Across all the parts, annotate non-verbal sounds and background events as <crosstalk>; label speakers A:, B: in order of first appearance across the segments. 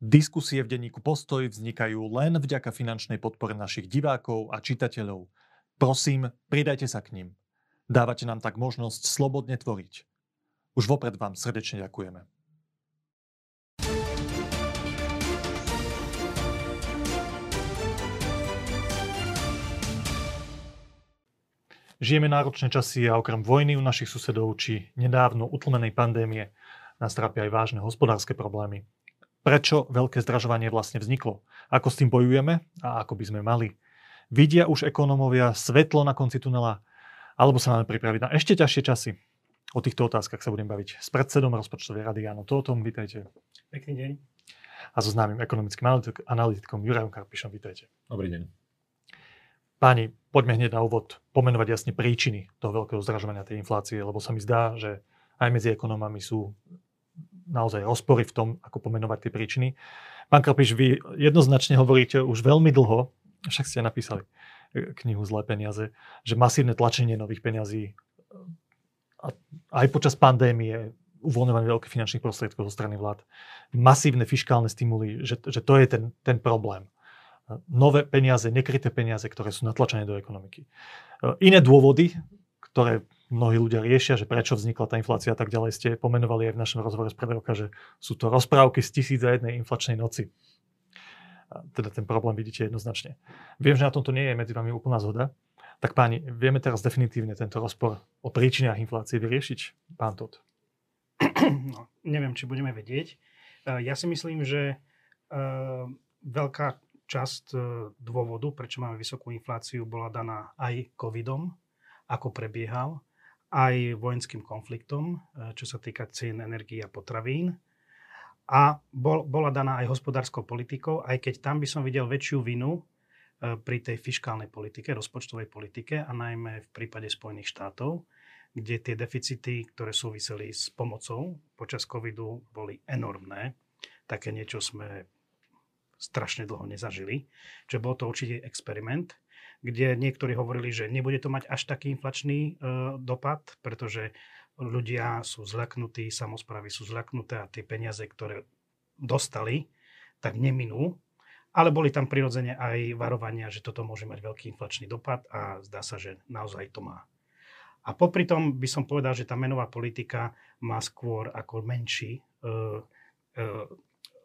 A: Diskusie v denníku Postoj vznikajú len vďaka finančnej podpore našich divákov a čitateľov. Prosím, pridajte sa k ním. Dávate nám tak možnosť slobodne tvoriť. Už vopred vám srdečne ďakujeme. Žijeme náročné časy a okrem vojny u našich susedov či nedávno utlmenej pandémie nás trápia aj vážne hospodárske problémy prečo veľké zdražovanie vlastne vzniklo, ako s tým bojujeme a ako by sme mali. Vidia už ekonómovia svetlo na konci tunela, alebo sa máme pripraviť na ešte ťažšie časy? O týchto otázkach sa budem baviť s predsedom rozpočtovej rady Jano Tótom. Vítajte.
B: Pekný deň.
A: A so známym ekonomickým analytikom Jurajom Karpišom. Vítajte.
C: Dobrý deň.
A: Páni, poďme hneď na úvod pomenovať jasne príčiny toho veľkého zdražovania tej inflácie, lebo sa mi zdá, že aj medzi ekonomami sú naozaj rozpory v tom, ako pomenovať tie príčiny. Pán Kropiš, vy jednoznačne hovoríte už veľmi dlho, však ste napísali e, knihu Zlé peniaze, že masívne tlačenie nových peniazí a aj počas pandémie uvoľňovanie veľkých finančných prostriedkov zo strany vlád, masívne fiskálne stimuly, že, že to je ten, ten problém. Nové peniaze, nekryté peniaze, ktoré sú natlačené do ekonomiky. E, iné dôvody, ktoré mnohí ľudia riešia, že prečo vznikla tá inflácia a tak ďalej, ste pomenovali aj v našom rozhovore z pred roka, že sú to rozprávky z tisíc a jednej inflačnej noci. Teda ten problém vidíte jednoznačne. Viem, že na tomto nie je medzi vami úplná zhoda. Tak páni, vieme teraz definitívne tento rozpor o príčinách inflácie vyriešiť? Pán Todd.
B: No, neviem, či budeme vedieť. E, ja si myslím, že e, veľká časť e, dôvodu, prečo máme vysokú infláciu, bola daná aj covidom, ako prebiehal aj vojenským konfliktom, e, čo sa týka cien energií a potravín. A bol, bola daná aj hospodárskou politikou, aj keď tam by som videl väčšiu vinu e, pri tej fiskálnej politike, rozpočtovej politike a najmä v prípade Spojených štátov, kde tie deficity, ktoré súviseli s pomocou počas covidu, boli enormné. Také niečo sme strašne dlho nezažili. Čiže bol to určite experiment kde niektorí hovorili, že nebude to mať až taký inflačný e, dopad, pretože ľudia sú zľaknutí, samozprávy sú zľaknuté a tie peniaze, ktoré dostali, tak neminú. Ale boli tam prirodzene aj varovania, že toto môže mať veľký inflačný dopad a zdá sa, že naozaj to má. A popri tom by som povedal, že tá menová politika má skôr ako menší e, e,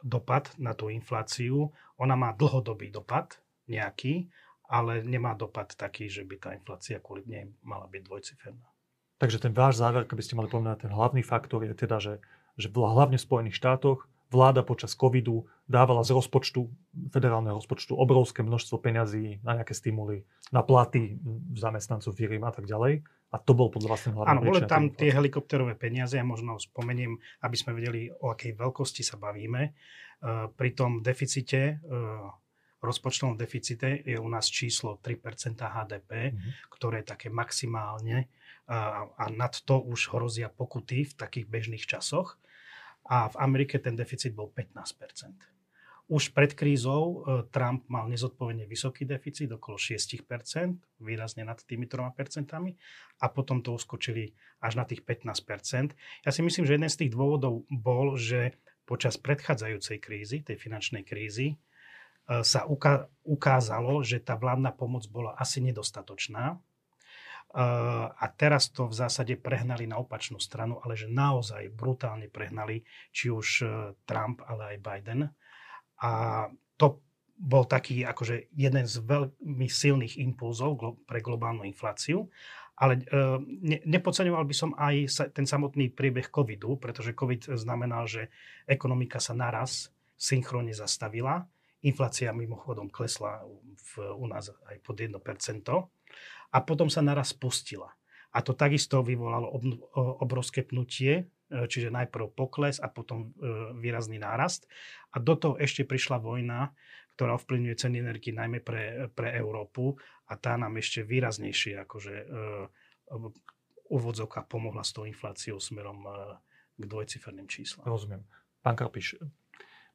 B: dopad na tú infláciu. Ona má dlhodobý dopad nejaký, ale nemá dopad taký, že by tá inflácia kvôli nej mala byť dvojciferná.
A: Takže ten váš záver, keby ste mali povedať, ten hlavný faktor je teda, že, že hlavne v Spojených štátoch vláda počas covidu dávala z rozpočtu, federálneho rozpočtu, obrovské množstvo peňazí na nejaké stimuly, na platy zamestnancov firiem a tak ďalej. A to bol podľa vás ten hlavný
B: Áno, boli tam tie helikopterové peniaze, ja možno spomeniem, aby sme vedeli, o akej veľkosti sa bavíme. Uh, pri tom deficite uh, rozpočtovom deficite je u nás číslo 3% HDP, mm-hmm. ktoré je také maximálne a, a nad to už hrozia pokuty v takých bežných časoch. A v Amerike ten deficit bol 15%. Už pred krízou e, Trump mal nezodpovedne vysoký deficit, okolo 6%, výrazne nad tými 3%, a potom to uskočili až na tých 15%. Ja si myslím, že jeden z tých dôvodov bol, že počas predchádzajúcej krízy, tej finančnej krízy, E, sa ukázalo, že tá vládna pomoc bola asi nedostatočná. E, a teraz to v zásade prehnali na opačnú stranu, ale že naozaj brutálne prehnali či už e, Trump, ale aj Biden. A to bol taký akože jeden z veľmi silných impulzov pre globálnu infláciu. Ale ne, nepodceňoval by som aj ten samotný priebeh covidu, pretože covid znamenal, že ekonomika sa naraz synchronne zastavila Inflácia mimochodom klesla v, u nás aj pod 1%. A potom sa naraz spustila. A to takisto vyvolalo ob, obrovské pnutie, e, čiže najprv pokles a potom e, výrazný nárast. A do toho ešte prišla vojna, ktorá ovplyvňuje ceny energii najmä pre, pre Európu a tá nám ešte výraznejšie akože uh, úvodzovka pomohla s tou infláciou smerom k dvojciferným číslam.
A: Rozumiem. Pán Karpiš,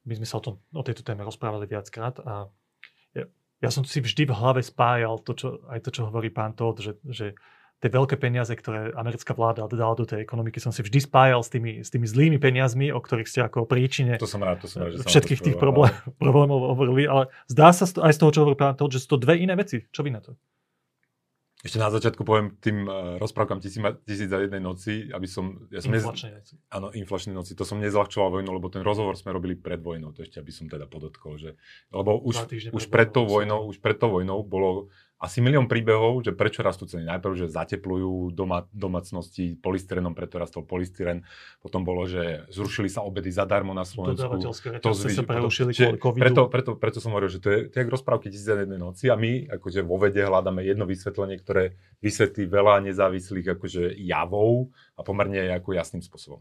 A: my sme sa o, tom, o tejto téme rozprávali viackrát a ja, ja som si vždy v hlave spájal to, čo, aj to, čo hovorí pán Todd, že, že tie veľké peniaze, ktoré americká vláda dala do tej ekonomiky, som si vždy spájal s tými, s tými zlými peniazmi, o ktorých ste ako príčine
C: to som rád, to som rád, že
A: všetkých tých problém, problémov hovorili, ale zdá sa aj z toho, čo hovorí pán to, že sú to dve iné veci. Čo vy na to?
C: Ešte na začiatku poviem tým uh, rozprávkam tisíc, tisíc za jednej noci, aby som...
A: Ja som inflačnej
C: noci. Áno, inflačnej noci. To som nezľahčoval vojnu, lebo ten rozhovor sme robili pred vojnou, to ešte aby som teda podotkol, že... Lebo už, už pred tou vojnou, už pred tou vojnou bolo asi milión príbehov, že prečo rastú ceny. Najprv, že zateplujú doma, domácnosti polystyrenom, preto rastol polystyren. Potom bolo, že zrušili sa obedy zadarmo na Slovensku.
A: To zvýši, sa prerušili kvôli covidu.
C: Preto, preto, preto som hovoril, že to je, to je rozprávky tisíc jednej noci a my akože vo vede hľadáme jedno vysvetlenie, ktoré vysvetlí veľa nezávislých akože javov a pomerne ako jasným spôsobom.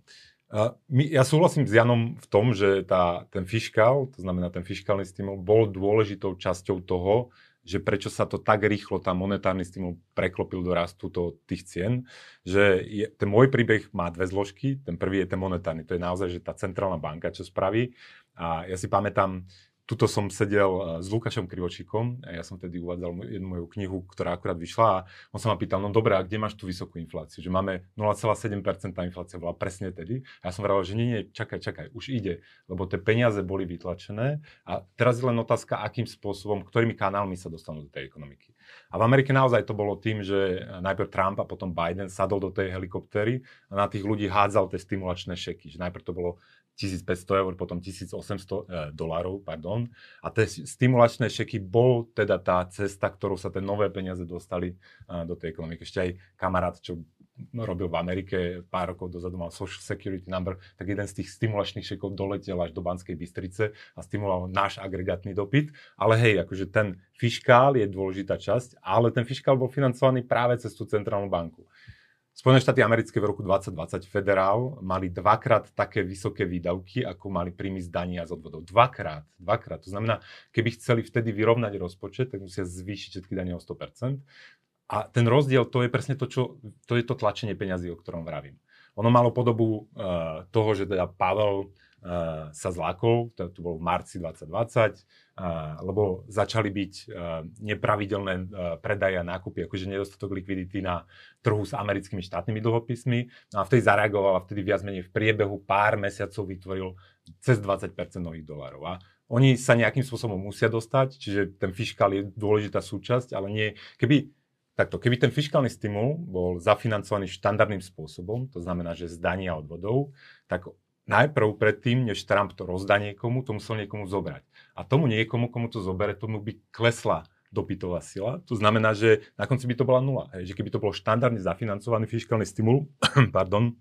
C: Uh, my, ja súhlasím s Janom v tom, že tá, ten fiskál, to znamená ten fiskálny stimul, bol dôležitou časťou toho, že prečo sa to tak rýchlo, tá monetárny stimul preklopil do rastu to, tých cien, že je, ten môj príbeh má dve zložky. Ten prvý je ten monetárny, to je naozaj, že tá centrálna banka, čo spraví. A ja si pamätám, tuto som sedel eh, s Lukášom Krivočíkom, a ja som tedy uvádzal jednu moju knihu, ktorá akurát vyšla a on sa ma pýtal, no dobré, a kde máš tú vysokú infláciu? Že máme 0,7% inflácia, bola presne tedy. A ja som vravel, že nie, nie, čakaj, čakaj, už ide, lebo tie peniaze boli vytlačené a teraz je len otázka, akým spôsobom, ktorými kanálmi sa dostanú do tej ekonomiky. A v Amerike naozaj to bolo tým, že najprv Trump a potom Biden sadol do tej helikoptery a na tých ľudí hádzal tie stimulačné šeky. Že najprv to bolo 1500 eur, potom 1800 e, dolárov, pardon. A tie stimulačné šeky bol teda tá cesta, ktorou sa tie nové peniaze dostali e, do tej ekonomiky. Ešte aj kamarát, čo robil v Amerike pár rokov dozadu, mal Social Security Number, tak jeden z tých stimulačných šekov doletel až do Banskej Bystrice a stimuloval náš agregátny dopyt. Ale hej, akože ten fiskál je dôležitá časť, ale ten fiskál bol financovaný práve cez tú centrálnu banku. Spojené štáty americké v roku 2020 federál mali dvakrát také vysoké výdavky, ako mali príjmy z daní a z odvodov. Dvakrát, dvakrát. To znamená, keby chceli vtedy vyrovnať rozpočet, tak musia zvýšiť všetky dane o 100%. A ten rozdiel, to je presne to, čo, to je to tlačenie peňazí, o ktorom vravím. Ono malo podobu uh, toho, že teda Pavel sa zlákol, to, to bolo v marci 2020, lebo začali byť nepravidelné predaje a nákupy, akože nedostatok likvidity na trhu s americkými štátnymi dlhopismi. No a vtedy zareagoval a vtedy viac menej v priebehu pár mesiacov vytvoril cez 20% nových dolárov. A oni sa nejakým spôsobom musia dostať, čiže ten fiskál je dôležitá súčasť, ale nie, keby Takto, keby ten fiskálny stimul bol zafinancovaný štandardným spôsobom, to znamená, že z dania odvodov, tak najprv predtým, než Trump to rozdá niekomu, to musel niekomu zobrať. A tomu niekomu, komu to zobere, tomu by klesla dopytová sila. To znamená, že na konci by to bola nula. Hej. Že keby to bol štandardne zafinancovaný fiskálny stimul, <clears throat> pardon,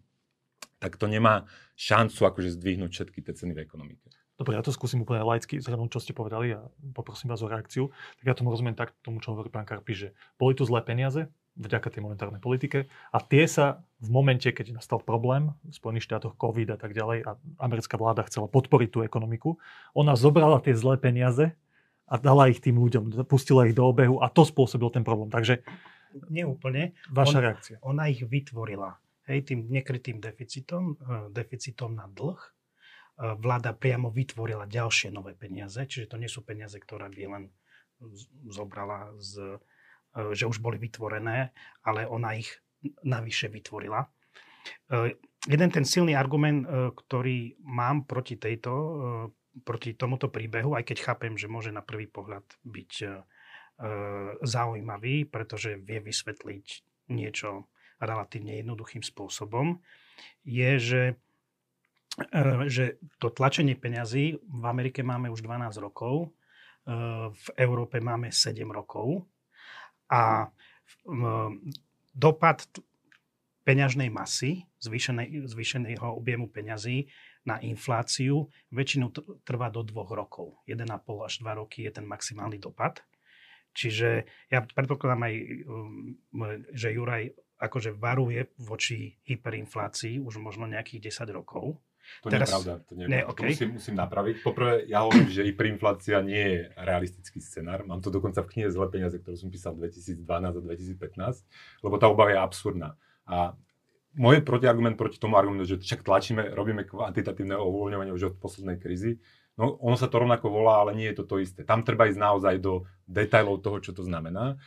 C: tak to nemá šancu akože zdvihnúť všetky tie ceny v ekonomike.
A: Dobre, ja to skúsim úplne laicky zhrnúť, čo ste povedali a poprosím vás o reakciu. Tak ja tomu rozumiem tak tomu, čo hovorí pán Karpi, že boli tu zlé peniaze, vďaka tej monetárnej politike. A tie sa v momente, keď nastal problém v Spojených štátoch, COVID a tak ďalej, a americká vláda chcela podporiť tú ekonomiku, ona zobrala tie zlé peniaze a dala ich tým ľuďom, pustila ich do obehu a to spôsobil ten problém. Takže
B: Neúplne.
A: Vaša On, reakcia.
B: Ona ich vytvorila. Hej, tým nekrytým deficitom, eh, deficitom na dlh, eh, vláda priamo vytvorila ďalšie nové peniaze, čiže to nie sú peniaze, ktoré by len zobrala z E, že už boli vytvorené, ale ona ich navyše vytvorila. E, jeden ten silný argument, e, ktorý mám proti, tejto, proti tomuto príbehu, aj keď chápem, že môže na prvý pohľad byť zaujímavý, pretože vie vysvetliť niečo relatívne jednoduchým spôsobom, je, že, že to tlačenie peňazí v Amerike máme už 12 rokov, v Európe máme 7 rokov a dopad peňažnej masy, zvýšenej, zvýšeného objemu peňazí na infláciu väčšinou trvá do dvoch rokov. 1,5 až 2 roky je ten maximálny dopad. Čiže ja predpokladám aj, že Juraj akože varuje voči hyperinflácii už možno nejakých 10 rokov.
C: To Teraz... nie je pravda. To nie je pravda. Okay. To musím, musím napraviť. Poprvé, ja hovorím, že hyperinflácia nie je realistický scenár. Mám to dokonca v knihe Zle peniaze, ktorú som písal v 2012 a 2015, lebo tá obava je absurdná. A môj protiargument proti tomu argumentu, že však tlačíme, robíme kvantitatívne uvoľňovanie už od poslednej krízy, no ono sa to rovnako volá, ale nie je to to isté. Tam treba ísť naozaj do detajlov toho, čo to znamená.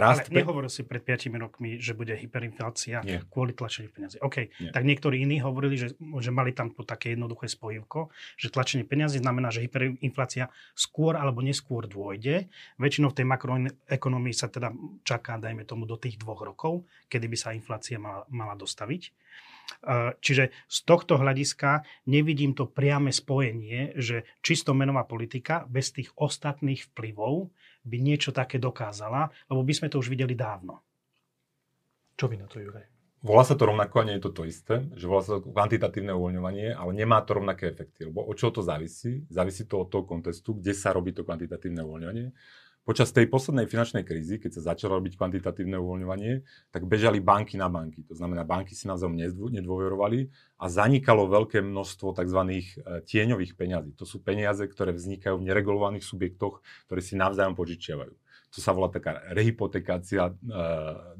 C: Rast...
B: Ale nehovoril si pred 5 rokmi, že bude hyperinflácia
C: Nie.
B: kvôli tlačeniu peniazy. OK,
C: Nie.
B: tak niektorí iní hovorili, že, že mali tam to také jednoduché spojivko, že tlačenie peniazy znamená, že hyperinflácia skôr alebo neskôr dôjde. Väčšinou v tej makroekonomii sa teda čaká, dajme tomu, do tých dvoch rokov, kedy by sa inflácia mala, mala dostaviť. Uh, Čiže z tohto hľadiska nevidím to priame spojenie, že čisto menová politika bez tých ostatných vplyvov by niečo také dokázala, lebo by sme to už videli dávno.
A: Čo vy na to, Juraj?
C: Volá sa to rovnako a nie je to to isté, že volá sa to kvantitatívne uvoľňovanie, ale nemá to rovnaké efekty. Lebo od čoho to závisí? Závisí to od toho kontextu, kde sa robí to kvantitatívne uvoľňovanie. Počas tej poslednej finančnej krízy, keď sa začalo robiť kvantitatívne uvoľňovanie, tak bežali banky na banky. To znamená, banky si navzájom nedôverovali a zanikalo veľké množstvo tzv. e, tieňových peňazí. To sú peniaze, ktoré vznikajú v neregulovaných subjektoch, ktoré si navzájom požičiavajú. To sa volá taká rehypotekácia e,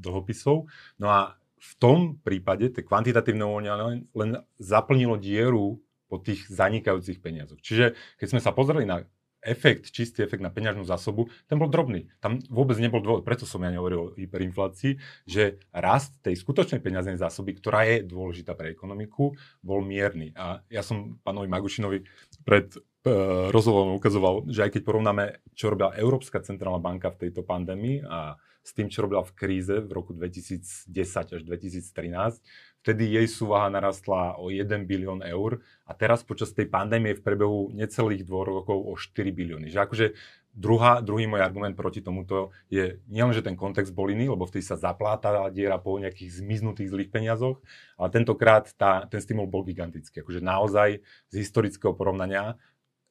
C: dlhopisov. No a v tom prípade tie kvantitatívne uvoľňovanie len zaplnilo dieru po tých zanikajúcich peniazoch. Čiže keď sme sa pozreli na efekt, čistý efekt na peňažnú zásobu, ten bol drobný. Tam vôbec nebol dôvod, preto som ja nehovoril o hyperinflácii, že rast tej skutočnej peňažnej zásoby, ktorá je dôležitá pre ekonomiku, bol mierny. A ja som pánovi Magušinovi pred e, rozhovorom ukazoval, že aj keď porovnáme, čo robila Európska centrálna banka v tejto pandémii a s tým, čo robila v kríze v roku 2010 až 2013, vtedy jej súvaha narastla o 1 bilión eur a teraz počas tej pandémie v prebehu necelých dvoch rokov o 4 bilióny. Že akože druhá, druhý môj argument proti tomuto je nielen, že ten kontext bol iný, lebo vtedy sa zaplátala diera po nejakých zmiznutých zlých peniazoch, ale tentokrát tá, ten stimul bol gigantický. Akože naozaj z historického porovnania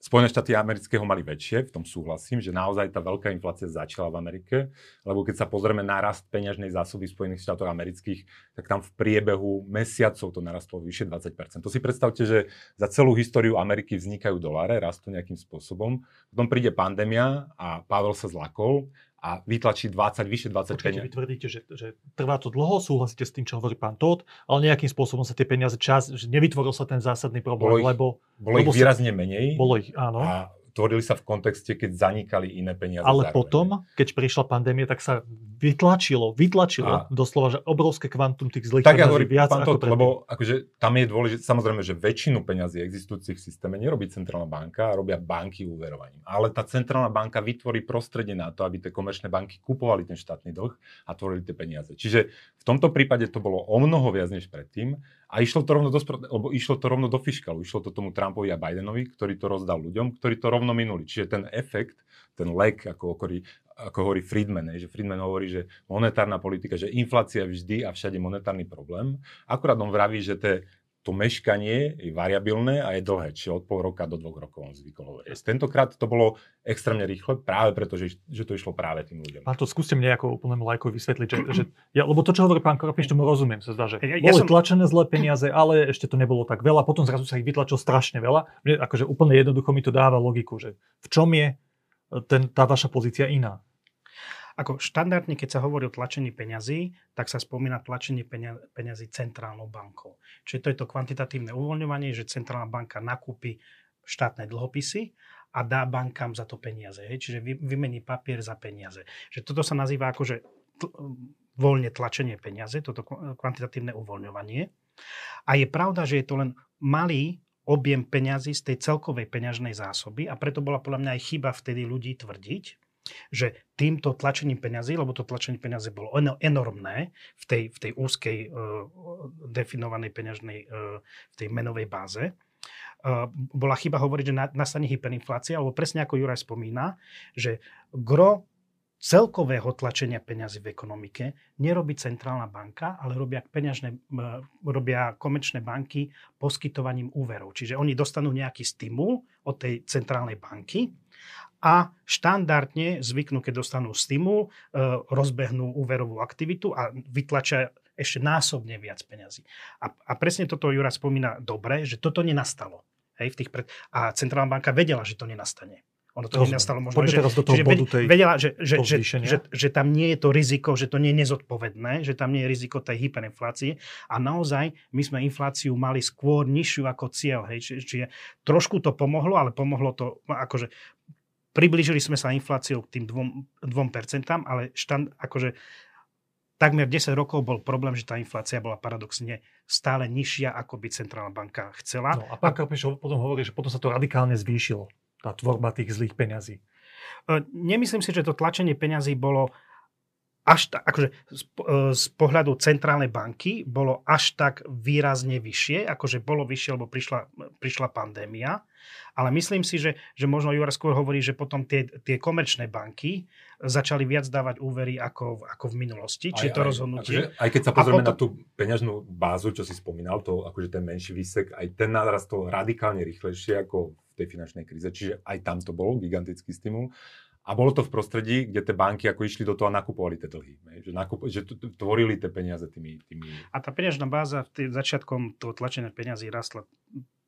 C: Spojené štáty amerického mali väčšie, v tom súhlasím, že naozaj tá veľká inflácia začala v Amerike, lebo keď sa pozrieme na rast peňažnej zásoby v Spojených štátoch amerických, tak tam v priebehu mesiacov to narastlo vyše 20%. To si predstavte, že za celú históriu Ameriky vznikajú doláre, rastú nejakým spôsobom, potom príde pandémia a Pavel sa zlakol a vytlačí 20, vyše 20
A: Počkajte,
C: peniazí.
A: vy tvrdíte, že, že trvá to dlho, súhlasíte s tým, čo hovorí pán Todd, ale nejakým spôsobom sa tie peniaze čas, že nevytvoril sa ten zásadný problém,
C: Bolo ich-
A: lebo
C: Bolo
A: lebo
C: ich výrazne menej
A: bolo ich, áno.
C: a tvorili sa v kontexte, keď zanikali iné peniaze.
A: Ale
C: zároveň.
A: potom, keď prišla pandémia, tak sa vytlačilo, vytlačilo
C: A-
A: doslova, že obrovské kvantum tých zlých
C: Tak ja hovorím,
A: viac
C: pán
A: ako
C: lebo akože tam je dôležité, samozrejme, že väčšinu peňazí existujúcich v systéme nerobí centrálna banka, robia banky úverovaním. Ale tá centrálna banka vytvorí prostredie na to, aby tie komerčné banky kupovali ten štátny dlh a tvorili tie peniaze. Čiže v tomto prípade to bolo o mnoho viac než predtým a išlo to rovno do, lebo išlo to rovno do fiškalu, išlo to tomu Trumpovi a Bidenovi, ktorý to rozdal ľuďom, ktorí to rovno minuli. Čiže ten efekt, ten lek, ako hovorí, ako hovorí Friedman, že Friedman hovorí, že monetárna politika, že inflácia je vždy a všade monetárny problém. Akurát on vraví, že te, to meškanie je variabilné a je dlhé, čiže od pol roka do dvoch rokov on zvykol hovoriť. Tentokrát to bolo extrémne rýchle, práve preto, že, že to išlo práve tým ľuďom.
A: Pán to skúste mne ako úplnému lajkovi vysvetliť, že, že ja, lebo to, čo hovorí pán Koropnič, tomu rozumiem, sa zdá, že
B: Ja- ja
A: boli
B: som-
A: tlačené zlé peniaze, ale ešte to nebolo tak veľa, potom zrazu sa ich vytlačilo strašne veľa. Mne akože úplne jednoducho mi to dáva logiku, že v čom je ten, tá vaša pozícia iná.
B: Ako štandardne, keď sa hovorí o tlačení peňazí, tak sa spomína tlačenie peňa- peňazí centrálnou bankou. Čiže to je to kvantitatívne uvoľňovanie, že centrálna banka nakúpi štátne dlhopisy a dá bankám za to peniaze. Hej? Čiže vy, vymení papier za peniaze. Že toto sa nazýva akože tl- voľne tlačenie peniaze, toto kv- kvantitatívne uvoľňovanie. A je pravda, že je to len malý objem peňazí z tej celkovej peňažnej zásoby a preto bola podľa mňa aj chyba vtedy ľudí tvrdiť, že týmto tlačením peňazí, lebo to tlačenie peňazí bolo eno- enormné v tej, v tej úzkej uh, definovanej peňažnej, uh, v tej menovej báze, uh, bola chyba hovoriť, že na, nastane hyperinflácia, alebo presne ako Juraj spomína, že gro celkového tlačenia peňazí v ekonomike nerobí centrálna banka, ale robia, peňažné, robia komerčné banky poskytovaním úverov. Čiže oni dostanú nejaký stimul od tej centrálnej banky a štandardne zvyknú, keď dostanú stimul, e, rozbehnú úverovú aktivitu a vytlačia ešte násobne viac peňazí. A, a presne toto Jura spomína dobre, že toto nenastalo. Hej, v tých pred... A centrálna banka vedela, že to nenastane. Ono to
A: Rozumiem.
B: nenastalo možno,
A: Poďme
B: že,
A: teraz do toho
B: čiže
A: bodu tej-
B: vedela, že, že, že, že, že tam nie je to riziko, že to nie je nezodpovedné, že tam nie je riziko tej hyperinflácie a naozaj my sme infláciu mali skôr nižšiu ako cieľ. Hej. Čiže, čiže trošku to pomohlo, ale pomohlo to no, akože priblížili sme sa infláciou k tým 2%, 2% ale štand, akože takmer 10 rokov bol problém, že tá inflácia bola paradoxne stále nižšia, ako by centrálna banka chcela.
A: No, a pán Karpiš potom hovorí, že potom sa to radikálne zvýšilo, tá tvorba tých zlých peňazí.
B: E, nemyslím si, že to tlačenie peňazí bolo až tak, akože z, e, z pohľadu centrálnej banky bolo až tak výrazne vyššie, akože bolo vyššie, lebo prišla, prišla pandémia. Ale myslím si, že, že možno Jura skôr hovorí, že potom tie, tie komerčné banky začali viac dávať úvery ako, ako v minulosti. Čiže to rozhodnutie.
C: Akože, aj keď sa pozrieme potom... na tú peňažnú bázu, čo si spomínal, to akože ten menší výsek, aj ten narastol radikálne rýchlejšie ako v tej finančnej kríze. Čiže aj tam to bol gigantický stimul. A bolo to v prostredí, kde tie banky ako išli do toho a nakupovali tie dlhy. Že, nakup, že tvorili tie peniaze tými, tými...
B: A tá peňažná báza v tým začiatkom toho tlačenia peniazí rastla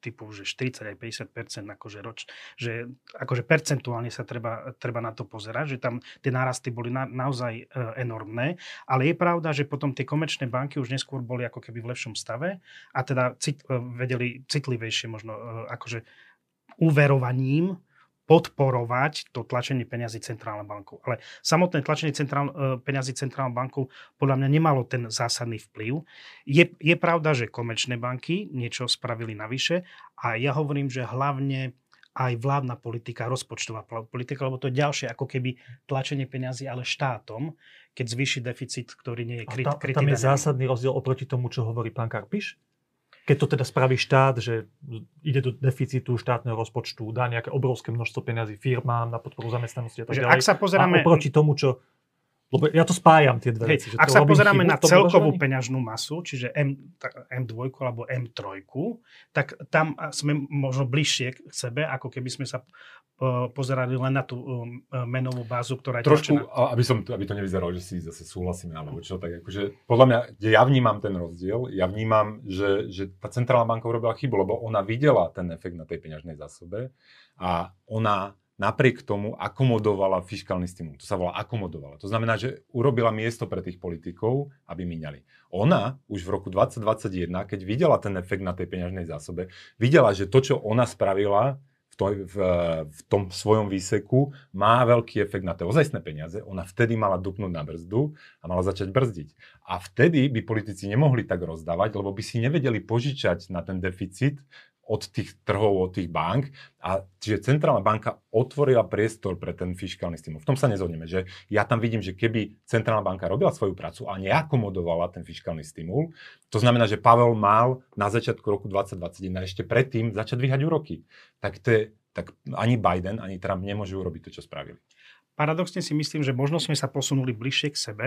B: typu, že 40 aj 50% akože roč, že akože percentuálne sa treba, treba na to pozerať, že tam tie nárasty boli na, naozaj e, enormné, ale je pravda, že potom tie komerčné banky už neskôr boli ako keby v lepšom stave a teda cit, e, vedeli citlivejšie možno e, akože úverovaním podporovať to tlačenie peňazí centrálnou bankou. Ale samotné tlačenie centrál, e, peňazí centrálnou bankou podľa mňa nemalo ten zásadný vplyv. Je, je pravda, že komerčné banky niečo spravili navyše a ja hovorím, že hlavne aj vládna politika, rozpočtová politika, lebo to je ďalšie ako keby tlačenie peňazí, ale štátom, keď zvýši deficit, ktorý nie je krytý.
A: A tam je zásadný rozdiel oproti tomu, čo hovorí pán Karpiš? Keď to teda spraví štát, že ide do deficitu štátneho rozpočtu, dá nejaké obrovské množstvo peniazy firmám na podporu zamestnanosti a tak ďalej.
B: Ak sa pozeráme...
A: A oproti tomu, čo lebo ja to spájam, tie dve veci.
B: Ak sa pozeráme na celkovú peňažnú masu, čiže M, M2 alebo M3, tak tam sme možno bližšie k sebe, ako keby sme sa pozerali len na tú um, menovú bázu, ktorá
C: je Trošku, tlačená. aby, som, aby to nevyzeralo, že si zase súhlasíme, alebo čo, tak akože, podľa mňa, kde ja vnímam ten rozdiel, ja vnímam, že, že tá centrálna banka urobila chybu, lebo ona videla ten efekt na tej peňažnej zásobe a ona napriek tomu akomodovala fiskálny stimul. To sa volá akomodovala. To znamená, že urobila miesto pre tých politikov, aby míňali. Ona už v roku 2021, keď videla ten efekt na tej peňažnej zásobe, videla, že to, čo ona spravila, v, to, v, v tom svojom výseku má veľký efekt na tie ozajstné peniaze. Ona vtedy mala dupnúť na brzdu a mala začať brzdiť. A vtedy by politici nemohli tak rozdávať, lebo by si nevedeli požičať na ten deficit od tých trhov, od tých bank. A čiže centrálna banka otvorila priestor pre ten fiskálny stimul. V tom sa nezhodneme, že ja tam vidím, že keby centrálna banka robila svoju prácu a neakomodovala ten fiskálny stimul, to znamená, že Pavel mal na začiatku roku 2021 ešte predtým začať dvíhať úroky. Tak, to je, tak ani Biden, ani Trump nemôžu urobiť to, čo spravili
B: paradoxne si myslím, že možno sme sa posunuli bližšie k sebe.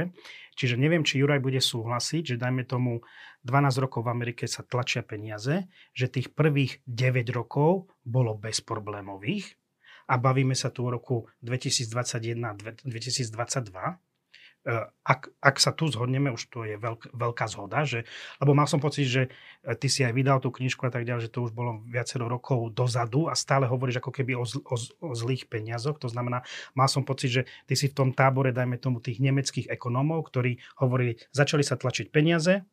B: Čiže neviem, či Juraj bude súhlasiť, že dajme tomu 12 rokov v Amerike sa tlačia peniaze, že tých prvých 9 rokov bolo bezproblémových a bavíme sa tu o roku 2021-2022 E, ak, ak sa tu zhodneme, už to je veľk, veľká zhoda, že, lebo mal som pocit, že e, ty si aj vydal tú knižku a tak ďalej, že to už bolo viacero rokov dozadu a stále hovoríš ako keby o, o, o zlých peniazoch. To znamená, mal som pocit, že ty si v tom tábore, dajme tomu, tých nemeckých ekonómov, ktorí hovorili, začali sa tlačiť peniaze,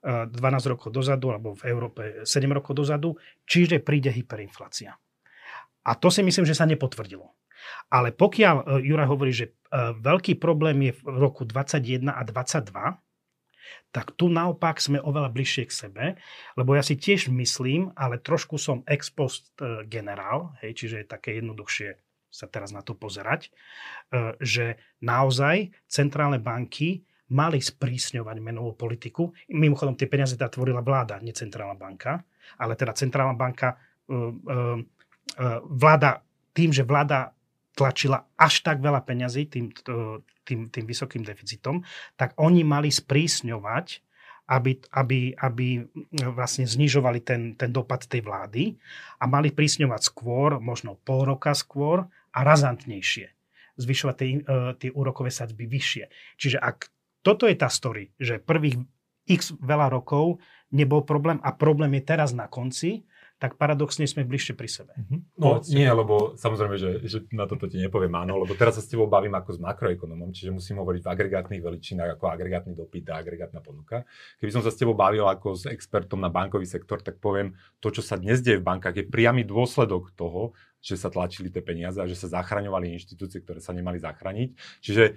B: 12 e, rokov dozadu, alebo v Európe 7 rokov dozadu, čiže príde hyperinflácia. A to si myslím, že sa nepotvrdilo. Ale pokiaľ e, Juraj hovorí, že e, veľký problém je v roku 21 a 22, tak tu naopak sme oveľa bližšie k sebe, lebo ja si tiež myslím, ale trošku som ex post e, generál, hej, čiže je také jednoduchšie sa teraz na to pozerať, že naozaj centrálne banky mali sprísňovať menovú politiku. Mimochodom, tie peniaze teda tvorila vláda, nie centrálna banka, ale teda centrálna banka vláda tým, že vláda tlačila až tak veľa peňazí tým, tým, tým vysokým deficitom, tak oni mali sprísňovať, aby, aby, aby vlastne znižovali ten, ten dopad tej vlády a mali prísňovať skôr, možno pol roka skôr a razantnejšie. Zvyšovať tie, e, tie úrokové sadzby vyššie. Čiže ak toto je tá story, že prvých x veľa rokov nebol problém a problém je teraz na konci, tak paradoxne sme bližšie pri sebe.
A: Uh-huh.
C: No nie, lebo samozrejme, že, že na toto ti nepoviem áno, lebo teraz sa s tebou bavím ako s makroekonomom, čiže musím hovoriť v agregátnych veličinách ako agregátny dopyt a agregátna ponuka. Keby som sa s tebou bavil ako s expertom na bankový sektor, tak poviem, to, čo sa dnes deje v bankách, je priamy dôsledok toho, že sa tlačili tie peniaze a že sa zachraňovali inštitúcie, ktoré sa nemali zachrániť. Čiže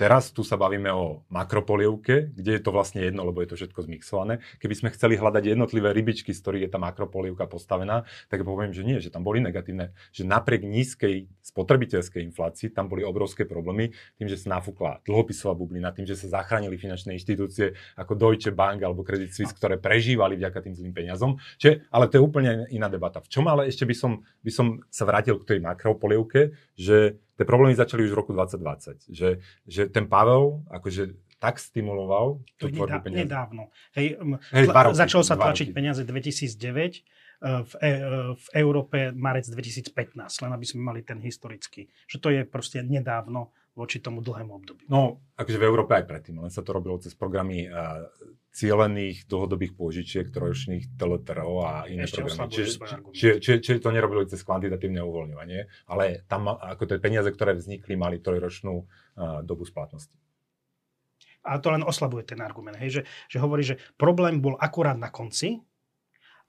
C: Teraz tu sa bavíme o makropolievke, kde je to vlastne jedno, lebo je to všetko zmixované. Keby sme chceli hľadať jednotlivé rybičky, z ktorých je tá makropolievka postavená, tak poviem, že nie, že tam boli negatívne. Že napriek nízkej spotrebiteľskej inflácii tam boli obrovské problémy tým, že sa nafúkla dlhopisová bublina, tým, že sa zachránili finančné inštitúcie ako Deutsche Bank alebo Credit Suisse, ktoré prežívali vďaka tým zlým peniazom. Čiže, ale to je úplne iná debata. V čom ale ešte by som, by som sa vrátil k tej makropolievke, že tie problémy začali už v roku 2020. Že, že ten Pavel akože tak stimuloval
B: tú tvorbu peniaze. Nedávno. Hej, Hej, tla, roky, začalo sa tlačiť roky. peniaze 2009, e, v, e, v Európe marec 2015, len aby sme mali ten historický. Že to je proste nedávno voči tomu dlhému obdobiu.
C: No, akože v Európe aj predtým, len sa to robilo cez programy uh, cielených dlhodobých pôžičiek, trojročných TLTRO a iné Ešte programy. Čiže, čiže, čiže, čiže to nerobili cez kvantitatívne uvoľňovanie, ale tam ako tie peniaze, ktoré vznikli, mali trojročnú uh, dobu splatnosti.
B: A to len oslabuje ten argument, hej, že, že hovorí, že problém bol akurát na konci,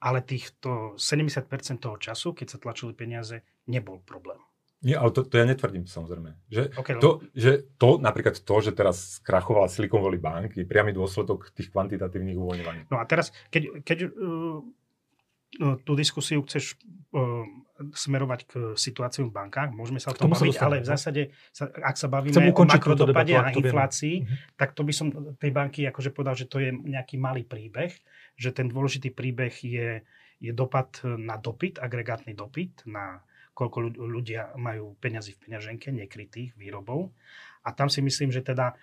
B: ale týchto 70% toho času, keď sa tlačili peniaze, nebol problém.
C: Nie, ale to, to ja netvrdím samozrejme. Že, okay, to, že to, napríklad to, že teraz skrachovala Silicon Valley Bank, je priamy dôsledok tých kvantitatívnych uvoľňovaní.
B: No a teraz, keď, keď uh, tú diskusiu chceš uh, smerovať k situáciu v bankách, môžeme sa o tom baviť, ale v no. zásade, sa, ak sa bavíme o makrodopade a inflácii, uh-huh. tak to by som tej banky akože povedal, že to je nejaký malý príbeh, že ten dôležitý príbeh je, je dopad na dopyt, agregátny dopyt, na koľko ľudia majú peňazí v peňaženke, nekrytých výrobov. A tam si myslím, že teda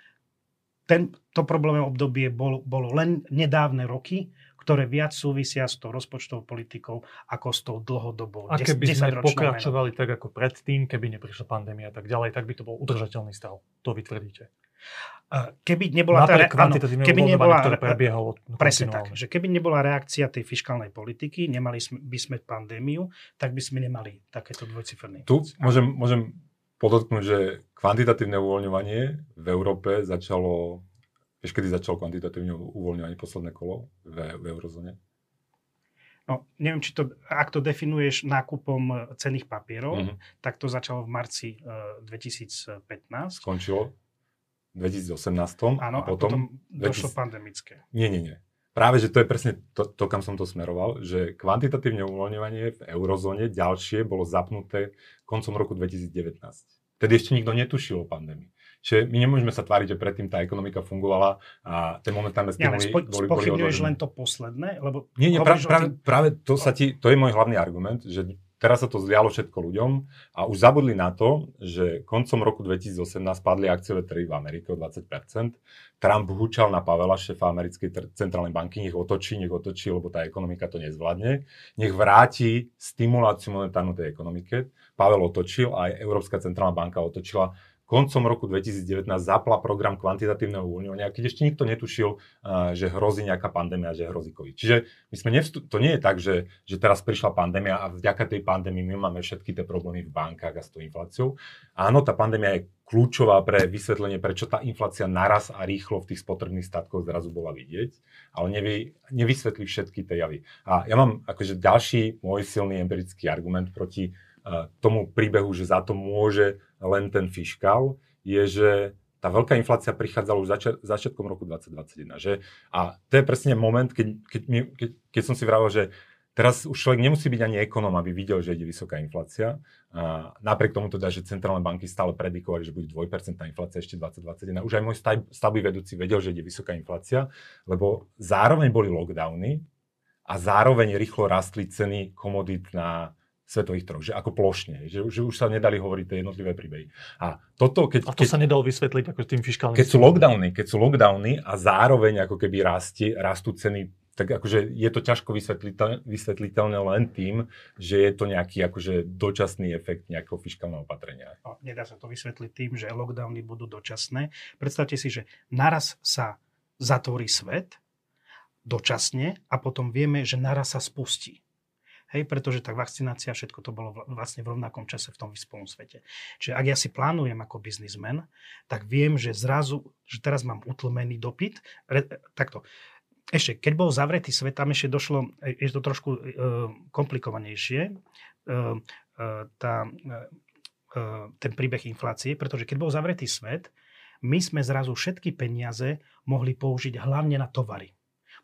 B: ten, to problémové obdobie bol, bolo len nedávne roky, ktoré viac súvisia s tou rozpočtovou politikou ako s tou dlhodobou.
A: A keby sme pokračovali tak ako predtým, keby neprišla pandémia a tak ďalej, tak by to bol udržateľný stav. To vytvrdíte.
B: Keby nebola tá, áno, keby nebola,
A: ktoré prebiehalo
B: presne tak, že keby nebola reakcia tej fiskálnej politiky, nemali sme, by sme pandémiu, tak by sme nemali takéto dvojciferné.
C: Tu môžem, môžem podotknúť, že kvantitatívne uvoľňovanie v Európe začalo, vieš, kedy začalo kvantitatívne uvoľňovanie posledné kolo v, v eurozóne?
B: No, neviem, či to, ak to definuješ nákupom cených papierov, mm-hmm. tak to začalo v marci uh, eh, 2015.
C: Skončilo? 2018.
B: Áno, a potom, a potom došlo 20... pandemické.
C: Nie, nie, nie. Práve, že to je presne to, to, kam som to smeroval, že kvantitatívne uvoľňovanie v eurozóne ďalšie bolo zapnuté koncom roku 2019. Tedy ešte nikto netušil o pandémii. Čiže my nemôžeme sa tváriť, že predtým tá ekonomika fungovala a tie momentálne stimuly ja,
B: spo, boli, boli len to posledné? Lebo
C: nie, nie, práve, práve, práve to, sa ti, to je môj hlavný argument, že Teraz sa to zlialo všetko ľuďom a už zabudli na to, že koncom roku 2018 padli akciové trhy v Amerike o 20%. Trump húčal na Pavela, šéfa americkej centrálnej banky, nech otočí, nech otočí, lebo tá ekonomika to nezvládne. Nech vráti stimuláciu monetárnu tej ekonomike. Pavel otočil a aj Európska centrálna banka otočila koncom roku 2019 zapla program kvantitatívneho uvoľňovania, keď ešte nikto netušil, že hrozí nejaká pandémia, že hrozí COVID. Čiže my sme nevstup, to nie je tak, že, že teraz prišla pandémia a vďaka tej pandémii my máme všetky tie problémy v bankách a s tou infláciou. Áno, tá pandémia je kľúčová pre vysvetlenie, prečo tá inflácia naraz a rýchlo v tých spotrebných statkoch zrazu bola vidieť, ale nevy, nevysvetlí všetky tie javy. A ja mám akože ďalší môj silný empirický argument proti tomu príbehu, že za to môže len ten fiskál, je, že tá veľká inflácia prichádzala už zač- začiatkom roku 2021. Že? A to je presne moment, keď, keď, keď, keď som si vravel, že teraz už človek nemusí byť ani ekonóm, aby videl, že ide vysoká inflácia. A napriek tomu teda, že centrálne banky stále predikovali, že bude 2% inflácia ešte 2021. Už aj môj stavby vedúci vedel, že ide vysoká inflácia, lebo zároveň boli lockdowny a zároveň rýchlo rastli ceny komodít na svetových trhoch, že ako plošne, že, že už sa nedali hovoriť tie jednotlivé príbehy. A, toto, keď,
A: a to keď, sa nedalo vysvetliť ako tým fiskálnym...
C: Keď sú lockdowny, keď sú lockdowny a zároveň ako keby rastie, rastú ceny tak akože je to ťažko vysvetliteľné, vysvetliteľné len tým, že je to nejaký akože dočasný efekt nejakého fiskálneho opatrenia.
B: No, nedá sa to vysvetliť tým, že lockdowny budú dočasné. Predstavte si, že naraz sa zatvorí svet dočasne a potom vieme, že naraz sa spustí. Hej, pretože tá vakcinácia, všetko to bolo vlastne v rovnakom čase v tom vyspelom svete. Čiže ak ja si plánujem ako biznismen, tak viem, že zrazu, že teraz mám utlmený dopyt, re, takto, ešte, keď bol zavretý svet, tam ešte došlo, je to trošku e, komplikovanejšie, e, e, tá, e, e, ten príbeh inflácie, pretože keď bol zavretý svet, my sme zrazu všetky peniaze mohli použiť hlavne na tovary.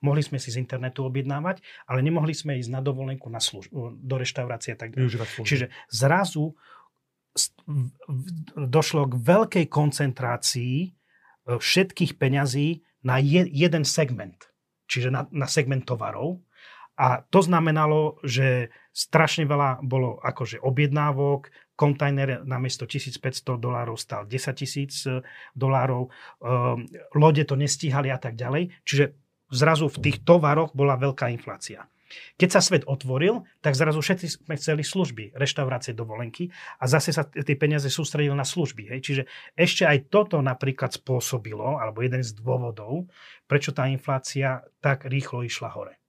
B: Mohli sme si z internetu objednávať, ale nemohli sme ísť na dovolenku na služ- do reštaurácie a tak ďalej. Čiže zrazu došlo k veľkej koncentrácii e, všetkých peňazí na je, jeden segment, čiže na, na segment tovarov. A to znamenalo, že strašne veľa bolo akože objednávok, kontajner na miesto 1500 dolárov stal 10 tisíc e, dolárov, um, lode to nestíhali a tak ďalej. Čiže zrazu v tých tovaroch bola veľká inflácia. Keď sa svet otvoril, tak zrazu všetci sme chceli služby, reštaurácie, dovolenky a zase sa tie peniaze sústredili na služby. Hej. Čiže ešte aj toto napríklad spôsobilo, alebo jeden z dôvodov, prečo tá inflácia tak rýchlo išla hore.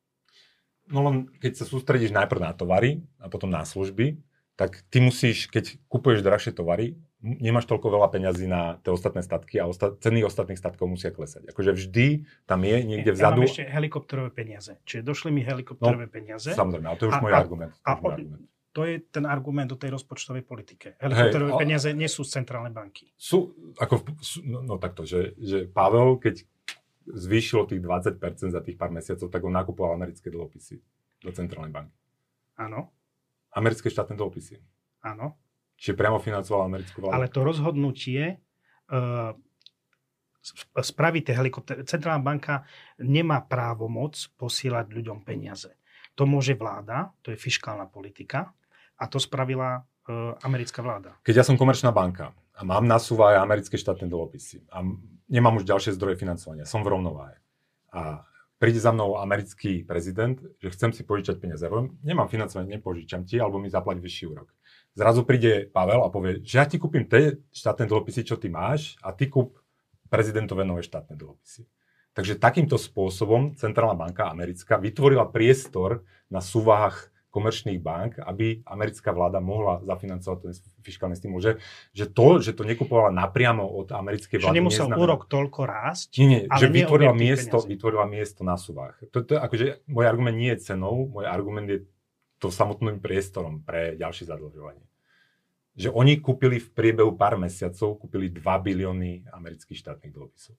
C: No len keď sa sústredíš najprv na tovary a potom na služby, tak ty musíš, keď kupuješ drahšie tovary, nemáš toľko veľa peňazí na tie ostatné statky a osta- ceny ostatných statkov musia klesať. Akože vždy tam je niekde vzadu...
B: Ja mám ešte helikopterové peniaze. Čiže došli mi helikopterové no, peniaze.
C: Samozrejme, ale to je už a, môj a, argument. To, a, môj argument.
B: to je ten argument o tej rozpočtovej politike. Helikopterové hey, peniaze nie sú z centrálnej banky.
C: Sú, ako, sú, no, no takto, že, že Pavel, keď zvýšilo tých 20% za tých pár mesiacov, tak on nakupoval americké dlhopisy do centrálnej banky.
B: Áno.
C: Americké štátne dlhopisy.
B: Áno.
C: Čiže priamo financoval americkú vládu.
B: Ale to rozhodnutie uh, spraviť tie helikoptery. Centrálna banka nemá právo moc posielať ľuďom peniaze. To môže vláda, to je fiskálna politika a to spravila uh, americká vláda.
C: Keď ja som komerčná banka a mám na aj americké štátne dlhopisy a nemám už ďalšie zdroje financovania, som v rovnováhe a príde za mnou americký prezident, že chcem si požičať peniaze. Nemám financovanie, nepožičam ti, alebo mi zaplať vyšší úrok. Zrazu príde Pavel a povie, že ja ti kúpim tie štátne dlhopisy, čo ty máš, a ty kúp prezidentové nové štátne dlhopisy. Takže takýmto spôsobom Centrálna banka americká vytvorila priestor na súvahách komerčných bank, aby americká vláda mohla zafinancovať ten fiskálny stimul. Že, že to, že to nekupovala napriamo od americkej vlády...
B: Že nemusel neznamená... úrok toľko rásť,
C: Nie, nie, ale že vytvorila miesto, vytvorila miesto na súvách. To, to, akože, môj argument nie je cenou, môj argument je to samotným priestorom pre ďalšie zadlžovanie. Že oni kúpili v priebehu pár mesiacov, kúpili 2 bilióny amerických štátnych dlhopisov.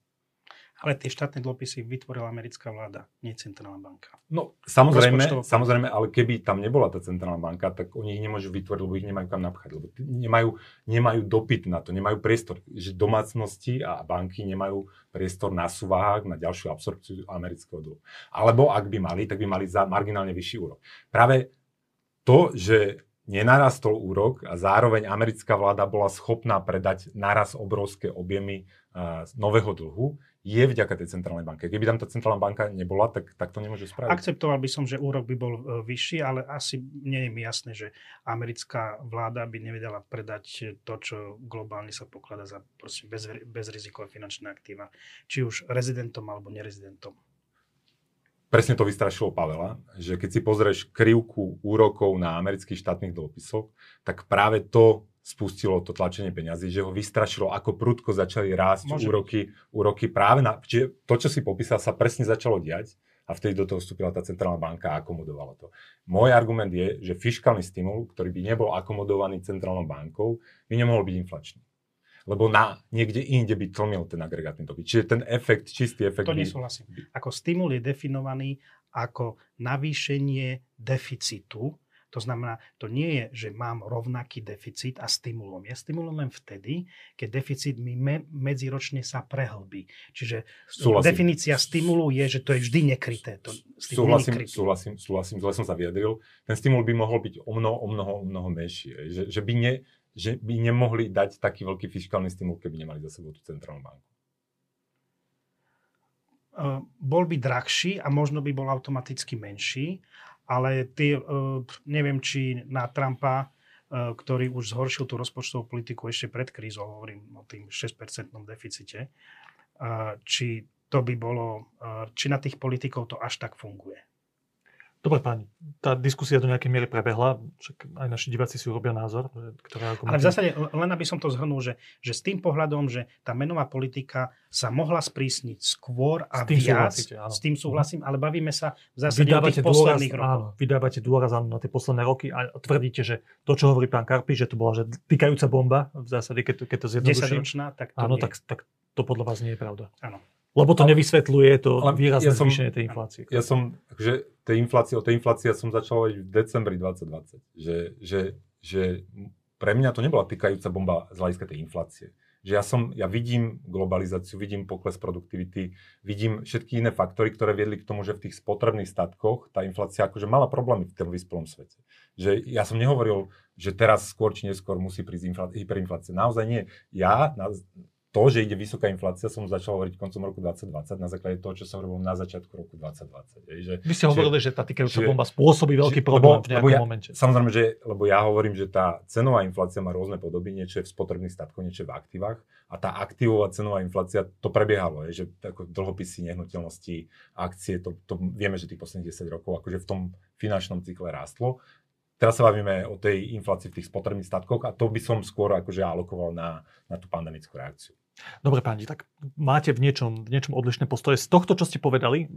B: Ale tie štátne dlhopisy vytvorila americká vláda, nie centrálna banka.
C: No, samozrejme, samozrejme, ale keby tam nebola tá centrálna banka, tak oni ich nemôžu vytvoriť, lebo ich nemajú kam napchať, lebo nemajú, nemajú dopyt na to, nemajú priestor. Že domácnosti a banky nemajú priestor na súvahách na ďalšiu absorpciu amerického dlhu. Alebo ak by mali, tak by mali za marginálne vyšší úrok. Práve to, že nenarastol úrok a zároveň americká vláda bola schopná predať naraz obrovské objemy uh, nového dlhu, je vďaka tej centrálnej banke. Keby tam tá centrálna banka nebola, tak, tak to nemôže spraviť.
B: Akceptoval by som, že úrok by bol e, vyšší, ale asi nie je mi jasné, že americká vláda by nevedela predať to, čo globálne sa pokladá za bez, bezrizikové finančné aktíva. Či už rezidentom alebo nerezidentom.
C: Presne to vystrašilo Pavela, že keď si pozrieš krivku úrokov na amerických štátnych dlhopisoch, tak práve to spustilo to tlačenie peňazí, že ho vystrašilo, ako prudko začali rásť úroky, úroky práve na... Čiže to, čo si popísal, sa presne začalo diať a vtedy do toho vstúpila tá centrálna banka a akomodovala to. Môj argument je, že fiskálny stimul, ktorý by nebol akomodovaný centrálnou bankou, by nemohol byť inflačný. Lebo na niekde inde by tlmil ten agregátny dopyt. Čiže ten efekt, čistý efekt...
B: To nesúhlasím. Ako stimul je definovaný ako navýšenie deficitu to znamená, to nie je, že mám rovnaký deficit a stimulom. Ja stimulom len vtedy, keď deficit mi me, medziročne sa prehlbí. Čiže súhlasím. definícia stimulu je, že to je vždy nekryté. To
C: súhlasím, súhlasím, súhlasím, zle som sa vyjadril. Ten stimul by mohol byť o mnoho, o mnoho, o mnoho menší. Že, že, by ne, že by nemohli dať taký veľký fiskálny stimul, keby nemali za sebou tú centrálnu banku
B: bol by drahší a možno by bol automaticky menší, ale ty, e, neviem, či na Trumpa, e, ktorý už zhoršil tú rozpočtovú politiku ešte pred krízou, hovorím o tým 6% deficite, e, či to by bolo, či na tých politikov to až tak funguje.
A: Dobre páni, tá diskusia do nejakej miery prebehla, však aj naši diváci si urobia názor. Ktoré
B: Ale v zásade, len aby som to zhrnul, že, že s tým pohľadom, že tá menová politika sa mohla sprísniť skôr a s tým viac, s tým súhlasím, ale bavíme sa v zásade vydávate o tých dôraz, posledných rokoch. Áno,
A: vydávate dôraz na tie posledné roky a tvrdíte, že to, čo hovorí pán Karpi, že to bola že týkajúca bomba, v zásade, keď to, keď to zjednoduším.
B: 10 ročná, tak to
A: áno, tak, tak to podľa vás nie je pravda.
B: Áno.
A: Lebo to ale, nevysvetľuje to výrazné ja som, zvýšenie tej inflácie.
C: Ja som, že tej inflácie, o tej inflácii ja som začal hovoriť v decembri 2020. Že, že, že pre mňa to nebola týkajúca bomba z hľadiska tej inflácie. Že ja, som, ja vidím globalizáciu, vidím pokles produktivity, vidím všetky iné faktory, ktoré viedli k tomu, že v tých spotrebných statkoch tá inflácia akože mala problémy v tom vyspelom svete. Že ja som nehovoril, že teraz skôr či neskôr musí prísť hyperinflácia. Naozaj nie. Ja na, to, že ide vysoká inflácia, som začal hovoriť koncom roku 2020 na základe toho, čo sa hovorilo na začiatku roku 2020. Že,
A: Vy ste hovorili, že, že tá týkajúca bomba spôsobí veľký že, problém lebo, v nejakom
C: ja,
A: momente.
C: Samozrejme, že, lebo ja hovorím, že tá cenová inflácia má rôzne podoby, niečo je v spotrebných statkoch, niečo je v aktívach a tá aktívová cenová inflácia, to prebiehalo, je, že ako dlhopisy, nehnuteľnosti, akcie, to, to vieme, že tých posledných 10 rokov akože v tom finančnom cykle rástlo. Teraz sa bavíme o tej inflácii v tých spotrebných statkoch a to by som skôr akože alokoval na, na tú pandemickú reakciu.
A: Dobre, páni, tak máte v niečom, v niečom odlišné postoje. Z tohto, čo ste povedali,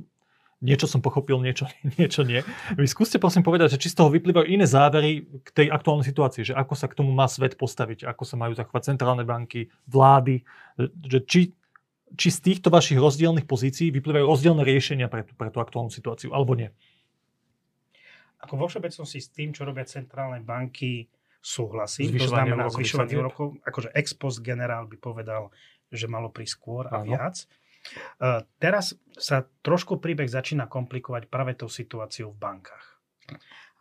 A: niečo som pochopil, niečo, <laughs> niečo nie. Vy skúste prosím povedať, že či z toho vyplývajú iné závery k tej aktuálnej situácii, že ako sa k tomu má svet postaviť, ako sa majú zachovať centrálne banky, vlády, že či, či z týchto vašich rozdielnych pozícií vyplývajú rozdielne riešenia pre tú, pre tú aktuálnu situáciu, alebo nie
B: ako vo všeobecnosti s tým, čo robia centrálne banky, súhlasím. To znamená zvyšovanie úrokov. Akože ex post generál by povedal, že malo prísť skôr a Áno. viac. Uh, teraz sa trošku príbeh začína komplikovať práve tou situáciou v bankách.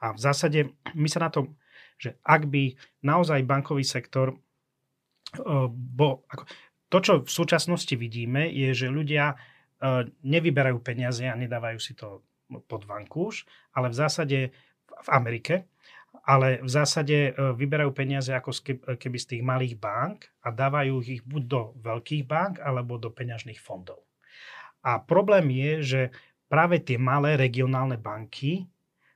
B: A v zásade my sa na to, že ak by naozaj bankový sektor uh, bol, ako, to, čo v súčasnosti vidíme, je, že ľudia uh, nevyberajú peniaze a nedávajú si to pod vankúš, ale v zásade v Amerike, ale v zásade e, vyberajú peniaze ako keby z tých malých bank a dávajú ich buď do veľkých bank alebo do peňažných fondov. A problém je, že práve tie malé regionálne banky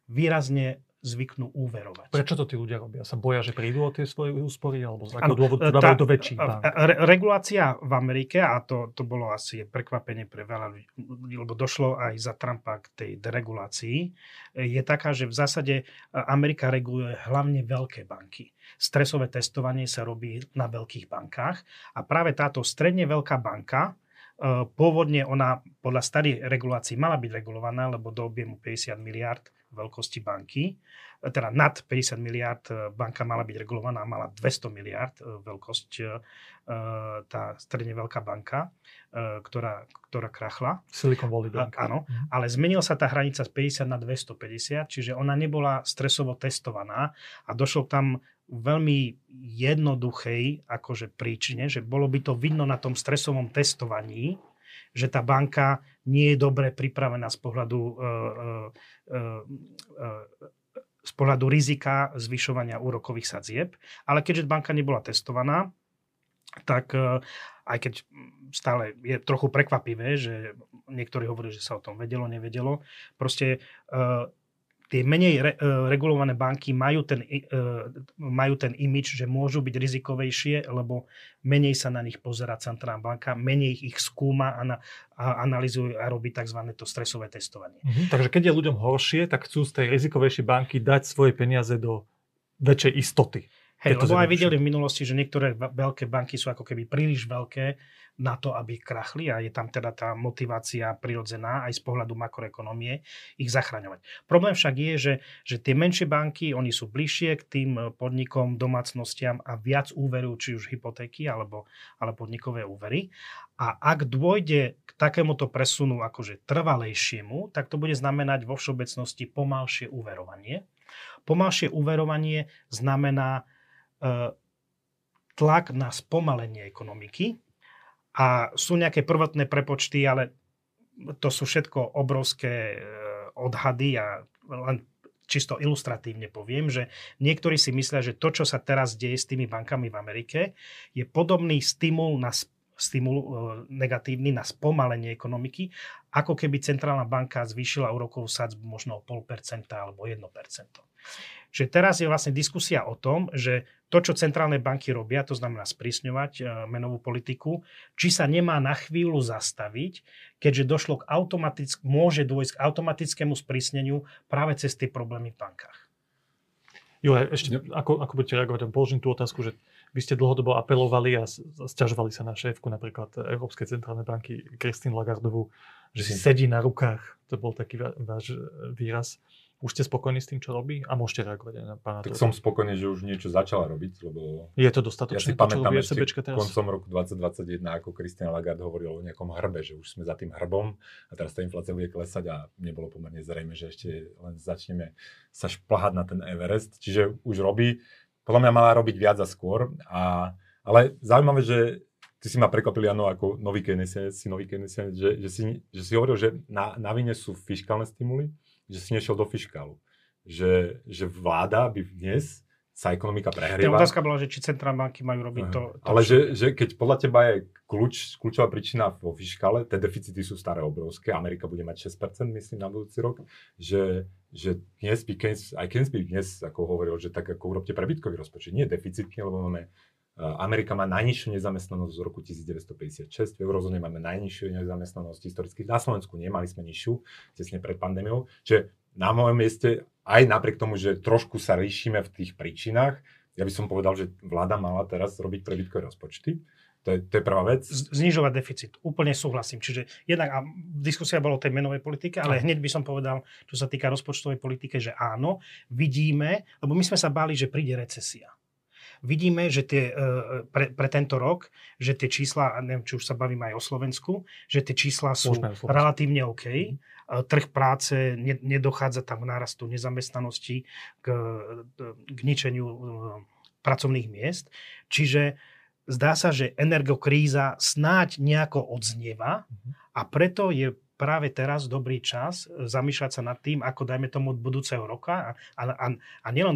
B: výrazne zvyknú úverovať.
A: Prečo to tí ľudia robia? Sa boja, že prídu o tie svoje úspory? Alebo z akého dôvodu dávajú do väčších bank?
B: Re- regulácia v Amerike, a to, to bolo asi prekvapenie pre veľa ľudí, lebo došlo aj za Trumpa k tej deregulácii, je taká, že v zásade Amerika reguluje hlavne veľké banky. Stresové testovanie sa robí na veľkých bankách a práve táto stredne veľká banka, e, Pôvodne ona podľa starých regulácií mala byť regulovaná, lebo do objemu 50 miliard veľkosti banky, teda nad 50 miliard e, banka mala byť regulovaná, mala 200 miliard e, veľkosť e, tá stredne veľká banka, ktorá, ktorá krachla.
A: Silicon Valley Bank.
B: Áno, mhm. ale zmenila sa tá hranica z 50 na 250, čiže ona nebola stresovo testovaná a došlo tam veľmi jednoduchej akože príčine, že bolo by to vidno na tom stresovom testovaní, že tá banka nie je dobre pripravená z pohľadu, uh, uh, uh, z pohľadu rizika zvyšovania úrokových sadzieb. Ale keďže banka nebola testovaná, tak aj keď stále je trochu prekvapivé, že niektorí hovorí, že sa o tom vedelo, nevedelo, proste tie menej re, uh, regulované banky majú ten, uh, majú ten imič, že môžu byť rizikovejšie, lebo menej sa na nich pozera centrálna banka, menej ich skúma a, na, a analizuje a robí tzv. to stresové testovanie.
A: Mhm, takže keď je ľuďom horšie, tak chcú z tej rizikovejšej banky dať svoje peniaze do väčšej istoty.
B: Hej, lebo aj videli v minulosti, že niektoré veľké banky sú ako keby príliš veľké na to, aby krachli a je tam teda tá motivácia prirodzená aj z pohľadu makroekonomie ich zachraňovať. Problém však je, že, že tie menšie banky, oni sú bližšie k tým podnikom, domácnostiam a viac úverujú, či už hypotéky alebo, alebo podnikové úvery. A ak dôjde k takémuto presunu akože trvalejšiemu, tak to bude znamenať vo všeobecnosti pomalšie úverovanie. Pomalšie úverovanie znamená e, tlak na spomalenie ekonomiky, a sú nejaké prvotné prepočty, ale to sú všetko obrovské e, odhady. A len čisto ilustratívne poviem, že niektorí si myslia, že to, čo sa teraz deje s tými bankami v Amerike, je podobný stimul na stimul e, negatívny na spomalenie ekonomiky, ako keby centrálna banka zvýšila úrokovú sadzbu možno o 0,5% alebo 1%. Čiže teraz je vlastne diskusia o tom, že to, čo centrálne banky robia, to znamená sprísňovať e, menovú politiku, či sa nemá na chvíľu zastaviť, keďže došlo k automatick- môže dôjsť k automatickému sprísneniu práve cez tie problémy v bankách.
A: Jo, ešte ako, ako budete reagovať? Položím tú otázku, že vy ste dlhodobo apelovali a stiažovali sa na šéfku napríklad Európskej centrálnej banky Christine Lagardovú, že si sedí na rukách. To bol taký váš výraz. Už ste spokojní s tým, čo robí? A môžete reagovať aj na pána
C: Tak som spokojný, že už niečo začala robiť, lebo...
A: Je to dostatočné,
C: ja si pamätám ešte teraz? koncom roku 2021, ako Christian Lagarde hovoril o nejakom hrbe, že už sme za tým hrbom a teraz tá inflácia bude klesať a nebolo pomerne zrejme, že ešte len začneme sa šplhať na ten Everest. Čiže už robí. Podľa mňa mala robiť viac a skôr. A, ale zaujímavé, že ty si ma prekvapil, Jano, ako nový keynesianec, si nový keynesianec, že, že, si, že si hovoril, že na, na vine sú fiskálne stimuly, že si nešiel do fiskálu. Že, že vláda by dnes sa ekonomika prehrieva.
B: Tá otázka bola, že či centrálne banky majú robiť to. to
C: Ale že, že keď podľa teba je kľúč, kľúčová príčina vo fiškále, tie deficity sú staré obrovské, Amerika bude mať 6%, myslím, na budúci rok, že, že dnes by Keynes, aj Keynes by dnes ako hovoril, že tak ako urobte prebytkový rozpočet, nie deficitný, lebo máme Amerika má najnižšiu nezamestnanosť z roku 1956, v eurozóne máme najnižšiu nezamestnanosť historicky, na Slovensku nemali sme nižšiu, tesne pred pandémiou. Čiže na mojom mieste, aj napriek tomu, že trošku sa ríšime v tých príčinách, ja by som povedal, že vláda mala teraz robiť prebytkové rozpočty. To je, to je prvá vec.
B: Znižovať deficit. Úplne súhlasím. Čiže jednak, a diskusia bola o tej menovej politike, ale hneď by som povedal, čo sa týka rozpočtovej politike, že áno, vidíme, lebo my sme sa báli, že príde recesia vidíme, že tie, e, pre, pre tento rok, že tie čísla, neviem, či už sa bavím aj o Slovensku, že tie čísla sú relatívne OK. Mm. Trh práce, nedochádza tam k nárastu nezamestnanosti, k, k ničeniu e, pracovných miest. Čiže zdá sa, že energokríza snáď nejako odznieva mhm. a preto je práve teraz dobrý čas e, zamýšľať sa nad tým, ako dajme tomu od budúceho roka a, a, a nielen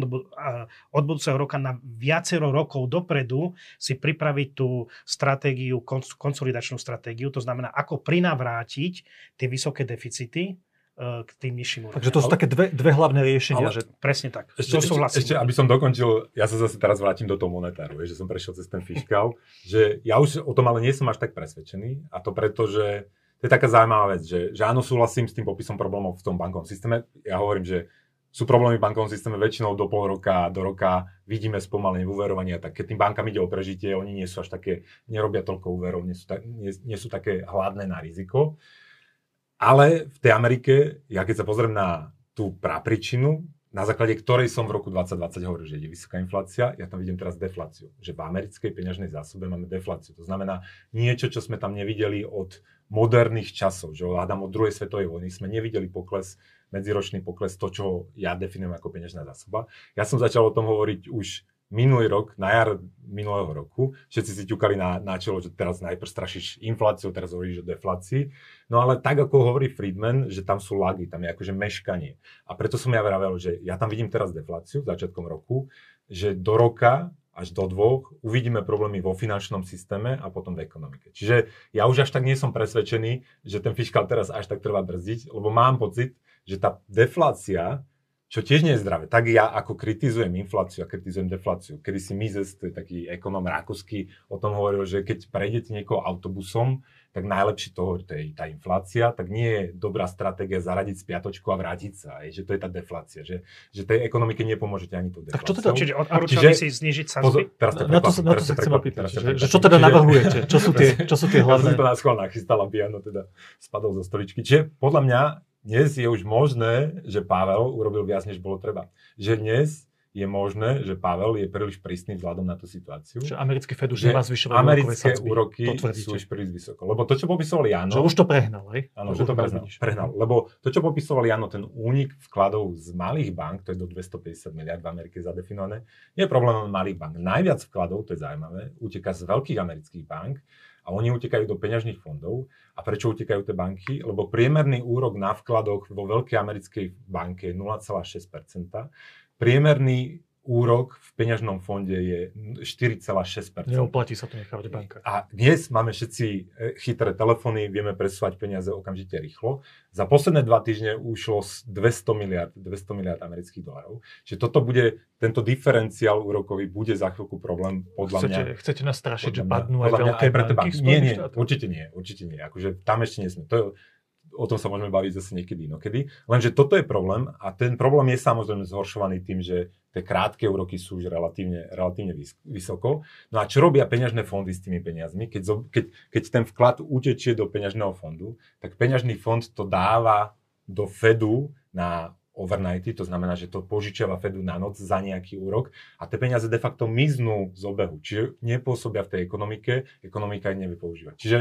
B: od budúceho roka na viacero rokov dopredu si pripraviť tú stratégiu, konsolidačnú stratégiu, to znamená, ako prinavrátiť tie vysoké deficity e, k tým nižším úrovniam.
A: Takže to sú také dve, dve hlavné riešenia.
B: Ale, že... Presne tak.
C: Ešte, ešte, ešte, aby som dokončil, ja sa zase teraz vrátim do toho monetáru, že som prešiel cez ten fiskál, že ja už o tom ale nie som až tak presvedčený a to preto, že to je taká zaujímavá vec, že, že áno, súhlasím s tým popisom problémov v tom bankovom systéme. Ja hovorím, že sú problémy v bankovom systéme väčšinou do pol roka, do roka vidíme spomalenie v uverovaní tak keď tým bankám ide o prežitie, oni nie sú až také, nerobia toľko úverov, nie sú, ta, nie, nie sú také hladné na riziko. Ale v tej Amerike, ja keď sa pozriem na tú prapričinu, na základe ktorej som v roku 2020 hovoril, že je vysoká inflácia, ja tam vidím teraz defláciu. Že v americkej peňažnej zásobe máme defláciu. To znamená niečo, čo sme tam nevideli od moderných časov, že hľadám od druhej svetovej vojny, sme nevideli pokles, medziročný pokles, to, čo ja definujem ako peňažná zásoba. Ja som začal o tom hovoriť už minulý rok, na jar minulého roku, všetci si ťukali na, na čelo, že teraz najprv strašíš infláciu, teraz hovoríš o deflácii. No ale tak, ako hovorí Friedman, že tam sú lagy, tam je akože meškanie. A preto som ja vravel, že ja tam vidím teraz defláciu začiatkom roku, že do roka až do dvoch uvidíme problémy vo finančnom systéme a potom v ekonomike. Čiže ja už až tak nie som presvedčený, že ten fiskál teraz až tak treba brzdiť, lebo mám pocit, že tá deflácia, čo tiež nie je zdravé, tak ja ako kritizujem infláciu a kritizujem defláciu. Kedy si Mises, to je taký ekonóm rakúsky, o tom hovoril, že keď prejdete niekoho autobusom, tak najlepšie toho, to je tá inflácia, tak nie je dobrá stratégia zaradiť spiatočku a vrátiť sa, aj, že to je tá deflácia, že, že tej ekonomike nepomôžete ani tú defláciu.
B: Tak čo teda, čiže odporúčali si znižiť sadzby?
A: Teraz to na to, na to sa chcem opýtať, že, čo teda navrhujete? Čo sú tie, <laughs> čo sú tie hlavné?
C: Ja som to na schvál nachystal, aby Jano teda spadol zo stoličky. Čiže podľa mňa dnes je už možné, že Pavel urobil viac, než bolo treba. Že dnes je možné, že Pavel je príliš prísny vzhľadom na tú situáciu.
A: Že americký Fed už nemá zvyšovať
C: americké úroky sú už príliš vysoko. Lebo to, čo popisoval Jano...
A: Že už to prehnal, hej?
C: Áno, že to prehnal, prehnal. Lebo to, čo popisoval Jano, ten únik vkladov z malých bank, to je do 250 miliard v Amerike zadefinované, je problém malých bank. Najviac vkladov, to je zaujímavé, uteká z veľkých amerických bank a oni utekajú do peňažných fondov. A prečo utekajú tie banky? Lebo priemerný úrok na vkladoch vo veľkej americkej banke je 0,6%. Priemerný úrok v peňažnom fonde je 4,6%.
A: Neoplatí sa to nechávať v bankách.
C: A dnes máme všetci e, chytré telefóny, vieme presúvať peniaze okamžite rýchlo. Za posledné dva týždne ušlo 200 miliard, 200 miliard amerických dolarov. Čiže toto bude, tento diferenciál úrokový bude za chvíľku problém podľa
A: chcete,
C: mňa.
A: Chcete nás strašiť, že padnú aj veľké banky?
C: Nie, nie, určite nie, určite nie. Akože tam ešte nie sme. To je, o tom sa môžeme baviť zase niekedy inokedy. Lenže toto je problém a ten problém je samozrejme zhoršovaný tým, že tie krátke úroky sú už relatívne, relatívne vysoko. No a čo robia peňažné fondy s tými peniazmi? Keď, keď, keď ten vklad utečie do peňažného fondu, tak peňažný fond to dáva do Fedu na overnighty, to znamená, že to požičiava Fedu na noc za nejaký úrok a tie peniaze de facto miznú z obehu, čiže nepôsobia v tej ekonomike, ekonomika ich nevie používať. Čiže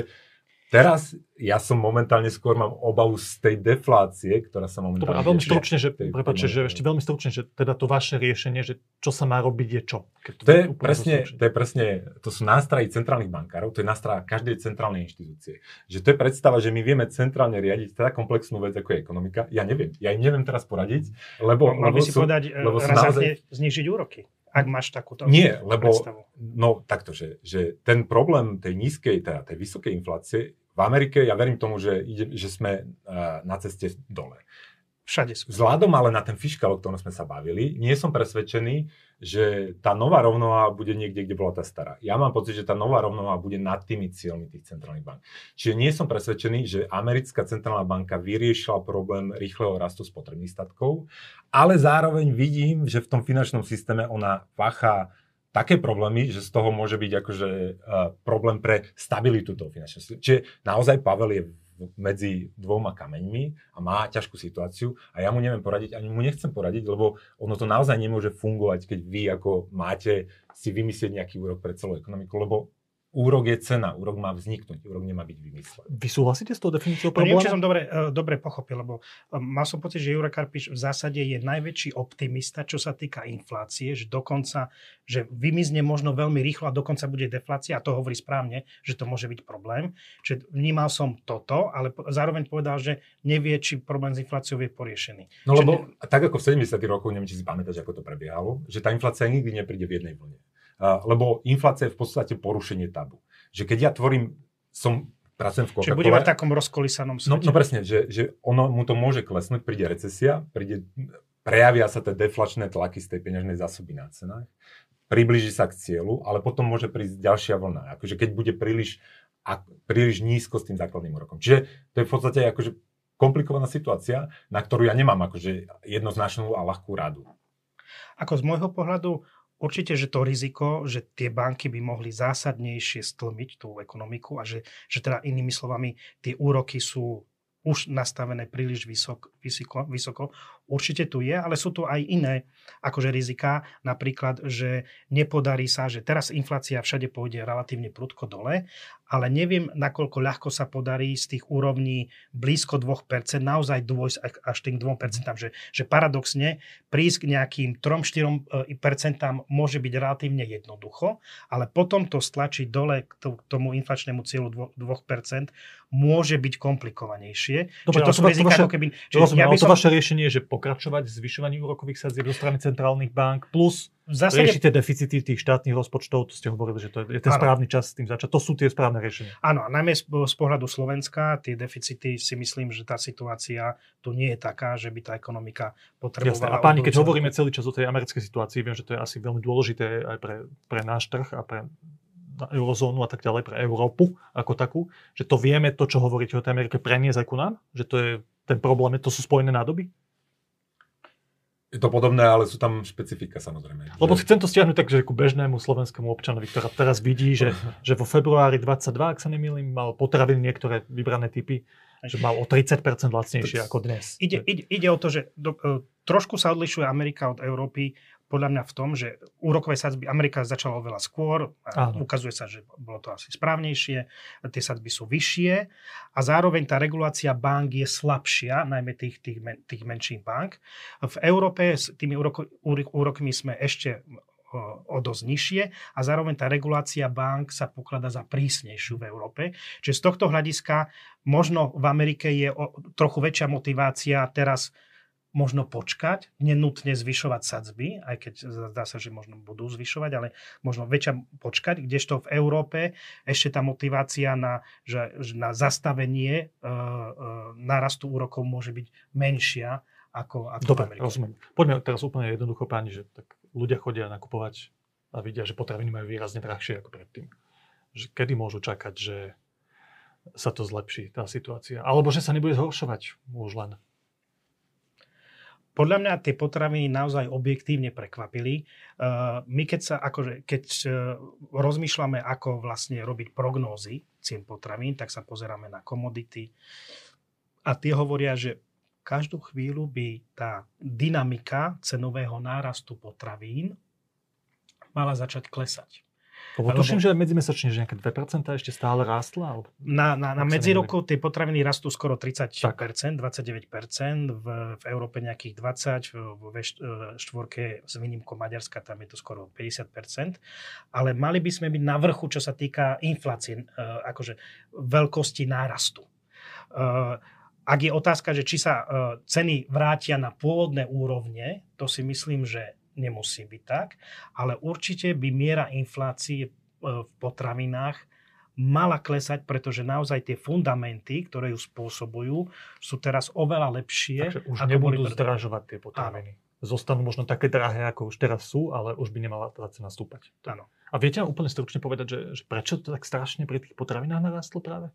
C: Teraz ja som momentálne skôr mám obavu z tej deflácie, ktorá sa momentálne...
A: Dobre, a veľmi stručne, že, prepáčte, že ešte veľmi stručne, že teda to vaše riešenie, že čo sa má robiť je čo?
C: to, to, je presne, to je presne, to sú nástroje centrálnych bankárov, to je nástroj každej centrálnej inštitúcie. Že to je predstava, že my vieme centrálne riadiť teda komplexnú vec, ako je ekonomika. Ja neviem, ja im neviem teraz poradiť, lebo...
B: Mal by si
C: sú,
B: povedať, lebo sú naozaj... znižiť úroky ak máš takúto
C: Nie, lebo predstavu. no takto, že, že ten problém tej nízkej, teda tej vysokej inflácie v Amerike ja verím tomu, že, ide, že sme uh, na ceste dole.
B: Všade sú.
C: Vzhľadom ale na ten fiskál, o ktorom sme sa bavili, nie som presvedčený, že tá nová rovnováha bude niekde, kde bola tá stará. Ja mám pocit, že tá nová rovnováha bude nad tými cieľmi tých centrálnych bank. Čiže nie som presvedčený, že americká centrálna banka vyriešila problém rýchleho rastu spotrebných statkov, ale zároveň vidím, že v tom finančnom systéme ona pácha také problémy, že z toho môže byť akože uh, problém pre stabilitu toho finančného systému. Čiže naozaj Pavel je medzi dvoma kameňmi a má ťažkú situáciu a ja mu neviem poradiť, ani mu nechcem poradiť, lebo ono to naozaj nemôže fungovať, keď vy ako máte si vymyslieť nejaký úrok pre celú ekonomiku, lebo úrok je cena, úrok má vzniknúť, úrok nemá byť vymyslený.
A: Vy súhlasíte s tou definíciou
B: problému? Neviem, či som dobre, uh, dobre pochopil, lebo uh, mal som pocit, že Jurek Karpiš v zásade je najväčší optimista, čo sa týka inflácie, že dokonca, že vymizne možno veľmi rýchlo a dokonca bude deflácia a to hovorí správne, že to môže byť problém. Čiže vnímal som toto, ale zároveň povedal, že nevie, či problém s infláciou je poriešený.
C: No Čiže lebo ne... tak ako v 70. rokoch, neviem, či si pamätáš, ako to prebiehalo, že tá inflácia nikdy nepríde v jednej vlne lebo inflácia je v podstate porušenie tabu. Že keď ja tvorím, som pracujem v
B: Coca-Cole. Čiže bude v takom rozkolisanom
C: svete. No, no presne, že, že ono mu to môže klesnúť, príde recesia, príde, prejavia sa tie deflačné tlaky z tej peňažnej zásoby na cenách, približí sa k cieľu, ale potom môže prísť ďalšia vlna. Akože keď bude príliš, a, príliš nízko s tým základným úrokom. Čiže to je v podstate akože komplikovaná situácia, na ktorú ja nemám akože jednoznačnú a ľahkú radu.
B: Ako z môjho pohľadu Určite, že to riziko, že tie banky by mohli zásadnejšie stlmiť tú ekonomiku a že, že teda inými slovami tie úroky sú už nastavené príliš vysok, vysoko, vysoko. Určite tu je, ale sú tu aj iné akože rizika, napríklad, že nepodarí sa, že teraz inflácia všade pôjde relatívne prudko dole ale neviem, nakoľko ľahko sa podarí z tých úrovní blízko 2% naozaj dôjsť až tým 2%, že, že paradoxne prísť k nejakým 3-4% môže byť relatívne jednoducho, ale potom to stlačiť dole k tomu inflačnému cieľu 2%, môže byť komplikovanejšie.
A: Dobre, to sú rizika, vaše, ako keby... Rozumiem, ja by som... to vaše riešenie je že pokračovať v zvyšovaní úrokových sadzieb zo strany centrálnych bank plus zásade... Riešite deficity tých štátnych rozpočtov, to ste hovorili, že to je ten ano. správny čas s tým začať. To sú tie správne riešenia.
B: Áno, najmä z, z pohľadu Slovenska, tie deficity si myslím, že tá situácia tu nie je taká, že by tá ekonomika potrebovala...
A: Jasne. A páni, keď hovoríme celý čas o tej americkej situácii, viem, že to je asi veľmi dôležité aj pre, pre náš trh a pre eurozónu a tak ďalej, pre Európu ako takú, že to vieme, to, čo hovoríte o tej Amerike, preniesť aj ku nám? Že to je ten problém, to sú spojené nádoby?
C: Je to podobné, ale sú tam špecifika samozrejme.
A: Lebo že... chcem to stiahnuť tak, že ku bežnému slovenskému občanovi, ktorá teraz vidí, že, <laughs> že vo februári 22, ak sa nemýlim, mal potraviny niektoré vybrané typy, že mal o 30% lacnejšie ako dnes.
B: Ide, ide, ide o to, že do, e, trošku sa odlišuje Amerika od Európy podľa mňa v tom, že úrokové sadzby Amerika začala oveľa skôr, a ukazuje sa, že bolo to asi správnejšie, tie sadzby sú vyššie a zároveň tá regulácia bank je slabšia, najmä tých, tých, men, tých menších bank. V Európe s tými úroko, úrokmi sme ešte o dosť nižšie a zároveň tá regulácia bank sa pokladá za prísnejšiu v Európe. Čiže z tohto hľadiska možno v Amerike je o, trochu väčšia motivácia teraz možno počkať, nenutne zvyšovať sadzby, aj keď zdá sa, že možno budú zvyšovať, ale možno väčšia počkať, kdežto v Európe ešte tá motivácia na, že, na zastavenie uh, uh, nárastu úrokov môže byť menšia ako, ako
A: Dobre, rozumiem. Poďme teraz úplne jednoducho, páni, že tak ľudia chodia nakupovať a vidia, že potraviny majú výrazne drahšie ako predtým. Že kedy môžu čakať, že sa to zlepší, tá situácia? Alebo že sa nebude zhoršovať už len?
B: Podľa mňa tie potraviny naozaj objektívne prekvapili. Uh, my keď sa, akože, keď uh, rozmýšľame, ako vlastne robiť prognózy cien potravín, tak sa pozeráme na komodity a tie hovoria, že každú chvíľu by tá dynamika cenového nárastu potravín mala začať klesať.
A: Lebo tuším, že medzimesačne že nejaké 2% ešte stále rástla?
B: Na, na, na medzirokov tie potraviny rastú skoro 30%, tak. 29%, v, v Európe nejakých 20%, ve štvorke s výnimkou Maďarska tam je to skoro 50%, ale mali by sme byť na vrchu, čo sa týka inflácie, uh, akože veľkosti nárastu. Uh, ak je otázka, že či sa ceny vrátia na pôvodné úrovne, to si myslím, že nemusí byť tak, ale určite by miera inflácie e, v potravinách mala klesať, pretože naozaj tie fundamenty, ktoré ju spôsobujú, sú teraz oveľa lepšie.
A: Takže už nebudú boli zdražovať tie potraviny. Áno. Zostanú možno také drahé, ako už teraz sú, ale už by nemala tá cena stúpať.
B: Áno.
A: A viete úplne stručne povedať, že, že prečo to tak strašne pri tých potravinách narastlo práve?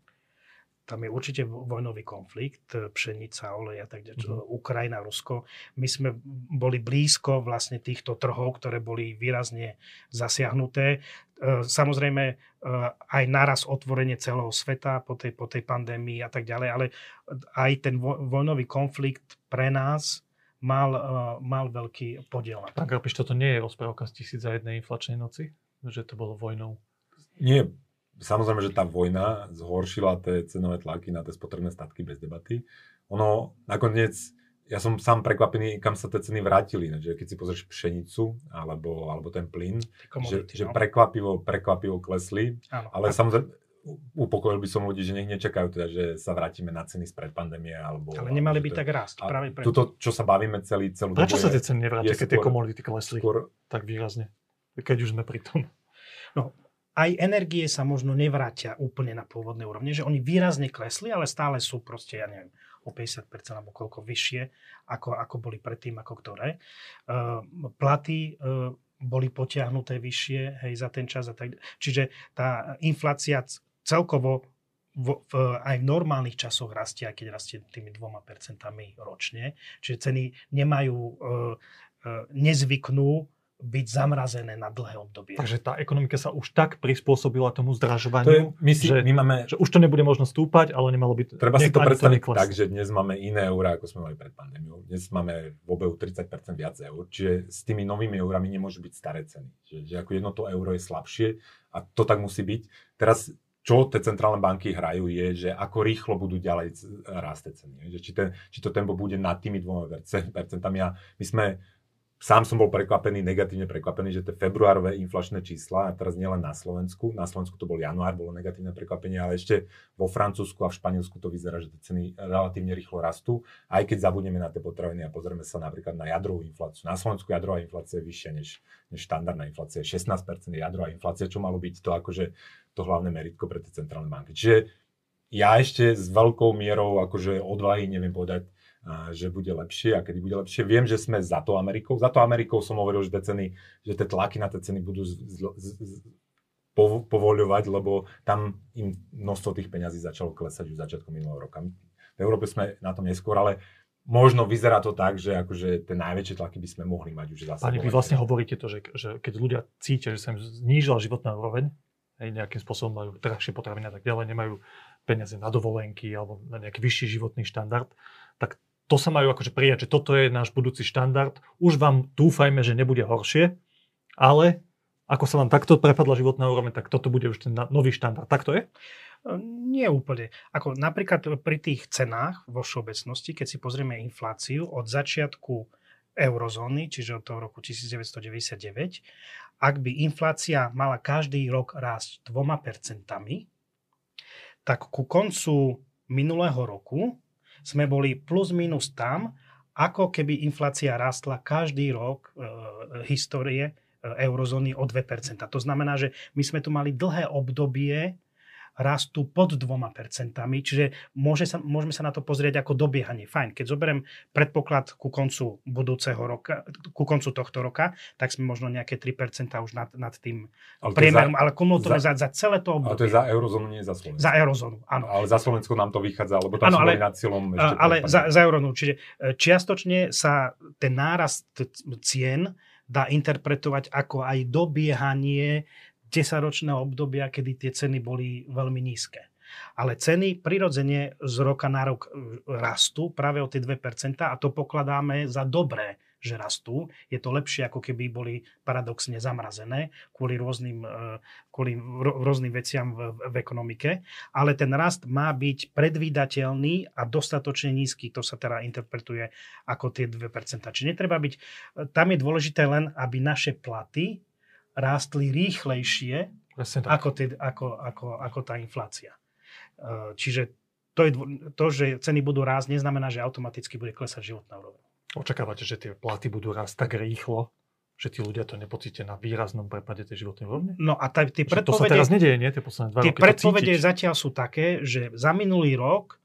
B: Tam je určite vojnový konflikt, e, pšenica, olej a tak ďalej, mm-hmm. Ukrajina, Rusko. My sme boli blízko vlastne týchto trhov, ktoré boli výrazne zasiahnuté. E, samozrejme e, aj naraz otvorenie celého sveta po tej, po tej pandémii a tak ďalej, ale aj ten vojnový konflikt pre nás mal, mal veľký podiel.
A: Pán Grapiš, toto nie je rozprávka z tisíc za jednej inflačnej noci? Že to bolo vojnou?
C: Nie, Samozrejme, že tá vojna zhoršila tie cenové tlaky na tie spotrebné statky bez debaty. Ono nakoniec, ja som sám prekvapený, kam sa tie ceny vrátili. Že keď si pozrieš pšenicu alebo, alebo ten plyn, že, že no. prekvapivo, prekvapivo klesli. Áno. Ale samozrejme, upokojil by som ľudí, že nech nečakajú teda, že sa vrátime na ceny spred pandémie. Alebo,
B: ale nemali by tak rásť. Práve
C: preto. Tuto, čo sa bavíme celý, celú
A: Prečo sa tie ceny nevrátia, keď tie komodity klesli skôr, tak výrazne? Keď už sme pri tom.
B: No, aj energie sa možno nevrátia úplne na pôvodné úrovne, že oni výrazne klesli, ale stále sú proste, ja neviem, o 50% alebo koľko vyššie, ako, ako boli predtým, ako ktoré. Uh, platy uh, boli potiahnuté vyššie hej, za ten čas. A tak, čiže tá inflácia celkovo v, v, aj v normálnych časoch rastie, aj keď rastie tými dvoma percentami ročne. Čiže ceny nemajú, uh, uh, nezvyknú byť zamrazené na dlhé obdobie.
A: Takže tá ekonomika sa už tak prispôsobila tomu zdražovaniu, to je,
C: my si,
A: že,
C: my máme,
A: že už to nebude možno stúpať, ale nemalo by
C: Treba si to predstaviť tak, že dnes máme iné eurá, ako sme mali pred pandémiou. Dnes máme v obehu 30% viac eur, čiže s tými novými eurami nemôžu byť staré ceny. Že, že ako jedno to euro je slabšie a to tak musí byť. Teraz čo tie centrálne banky hrajú, je, že ako rýchlo budú ďalej rásť ceny. Že či, ten, či to tempo bude nad tými dvoma percentami. A my sme sám som bol prekvapený, negatívne prekvapený, že tie februárové inflačné čísla, a teraz nielen na Slovensku, na Slovensku to bol január, bolo negatívne prekvapenie, ale ešte vo Francúzsku a v Španielsku to vyzerá, že tie ceny relatívne rýchlo rastú, aj keď zabudneme na tie potraviny a pozrieme sa napríklad na jadrovú infláciu. Na Slovensku jadrová inflácia je vyššia než, než štandardná inflácia, 16% je jadrová inflácia, čo malo byť to akože to hlavné meritko pre tie centrálne banky. Čiže ja ešte s veľkou mierou akože odvahy neviem povedať, že bude lepšie a kedy bude lepšie. Viem, že sme za to Amerikou. Za to Amerikou som hovoril, že ceny, že tie tlaky na tie ceny budú z, z, z, povoľovať, lebo tam im množstvo tých peňazí začalo klesať už začiatkom minulého roka. V Európe sme na tom neskôr, ale možno vyzerá to tak, že akože tie najväčšie tlaky by sme mohli mať už zase.
A: Pani, vy vlastne hovoríte to, že, že keď ľudia cítia, že sa im znížila životná úroveň, nejakým spôsobom majú drahšie potraviny a tak ďalej, nemajú peniaze na dovolenky alebo na nejaký vyšší životný štandard, tak to sa majú akože prijať, že toto je náš budúci štandard. Už vám dúfajme, že nebude horšie, ale ako sa vám takto prepadla životná úroveň, tak toto bude už ten nový štandard. Tak to je?
B: Nie úplne. Ako napríklad pri tých cenách vo všeobecnosti, keď si pozrieme infláciu od začiatku eurozóny, čiže od toho roku 1999, ak by inflácia mala každý rok rásť dvoma percentami, tak ku koncu minulého roku sme boli plus minus tam, ako keby inflácia rástla každý rok e, histórie e, eurozóny o 2%. To znamená, že my sme tu mali dlhé obdobie rastú pod dvoma percentami, čiže môže sa, môžeme sa na to pozrieť ako dobiehanie. Fajn, keď zoberiem predpoklad ku koncu budúceho roka, ku koncu tohto roka, tak sme možno nejaké 3% už nad, nad tým ale priemerom, ale kumultívne za, za, za celé to obdobie.
C: Ale to je za eurozónu, nie za Slovensko.
B: Za eurozónu, áno.
C: Ale za Slovensko nám to vychádza, lebo tam ano, ale, nad cieľom
B: ešte Ale za, za eurozónu, čiže e, čiastočne sa ten nárast cien dá interpretovať ako aj dobiehanie 10-ročného obdobia, kedy tie ceny boli veľmi nízke. Ale ceny prirodzene z roka na rok e, rastú práve o tie 2% a to pokladáme za dobré, že rastú. Je to lepšie, ako keby boli paradoxne zamrazené kvôli rôznym, e, kvôli rôznym veciam v, v ekonomike. Ale ten rast má byť predvídateľný a dostatočne nízky. To sa teda interpretuje ako tie 2%. Čiže netreba byť... Tam je dôležité len, aby naše platy rástli rýchlejšie ako, tie, ako, ako, ako tá inflácia. E, čiže to, je, to, že ceny budú rásť, neznamená, že automaticky bude klesať životná úroveň.
A: Očakávate, že tie platy budú rásť tak rýchlo, že tí ľudia to nepocítia na výraznom prepade tej životnej úrovne?
B: No a tá, tie predpovede... To
A: sa teraz nedieje, nie? Tie posledné dva
B: tie roky predpovede zatiaľ sú také, že za minulý rok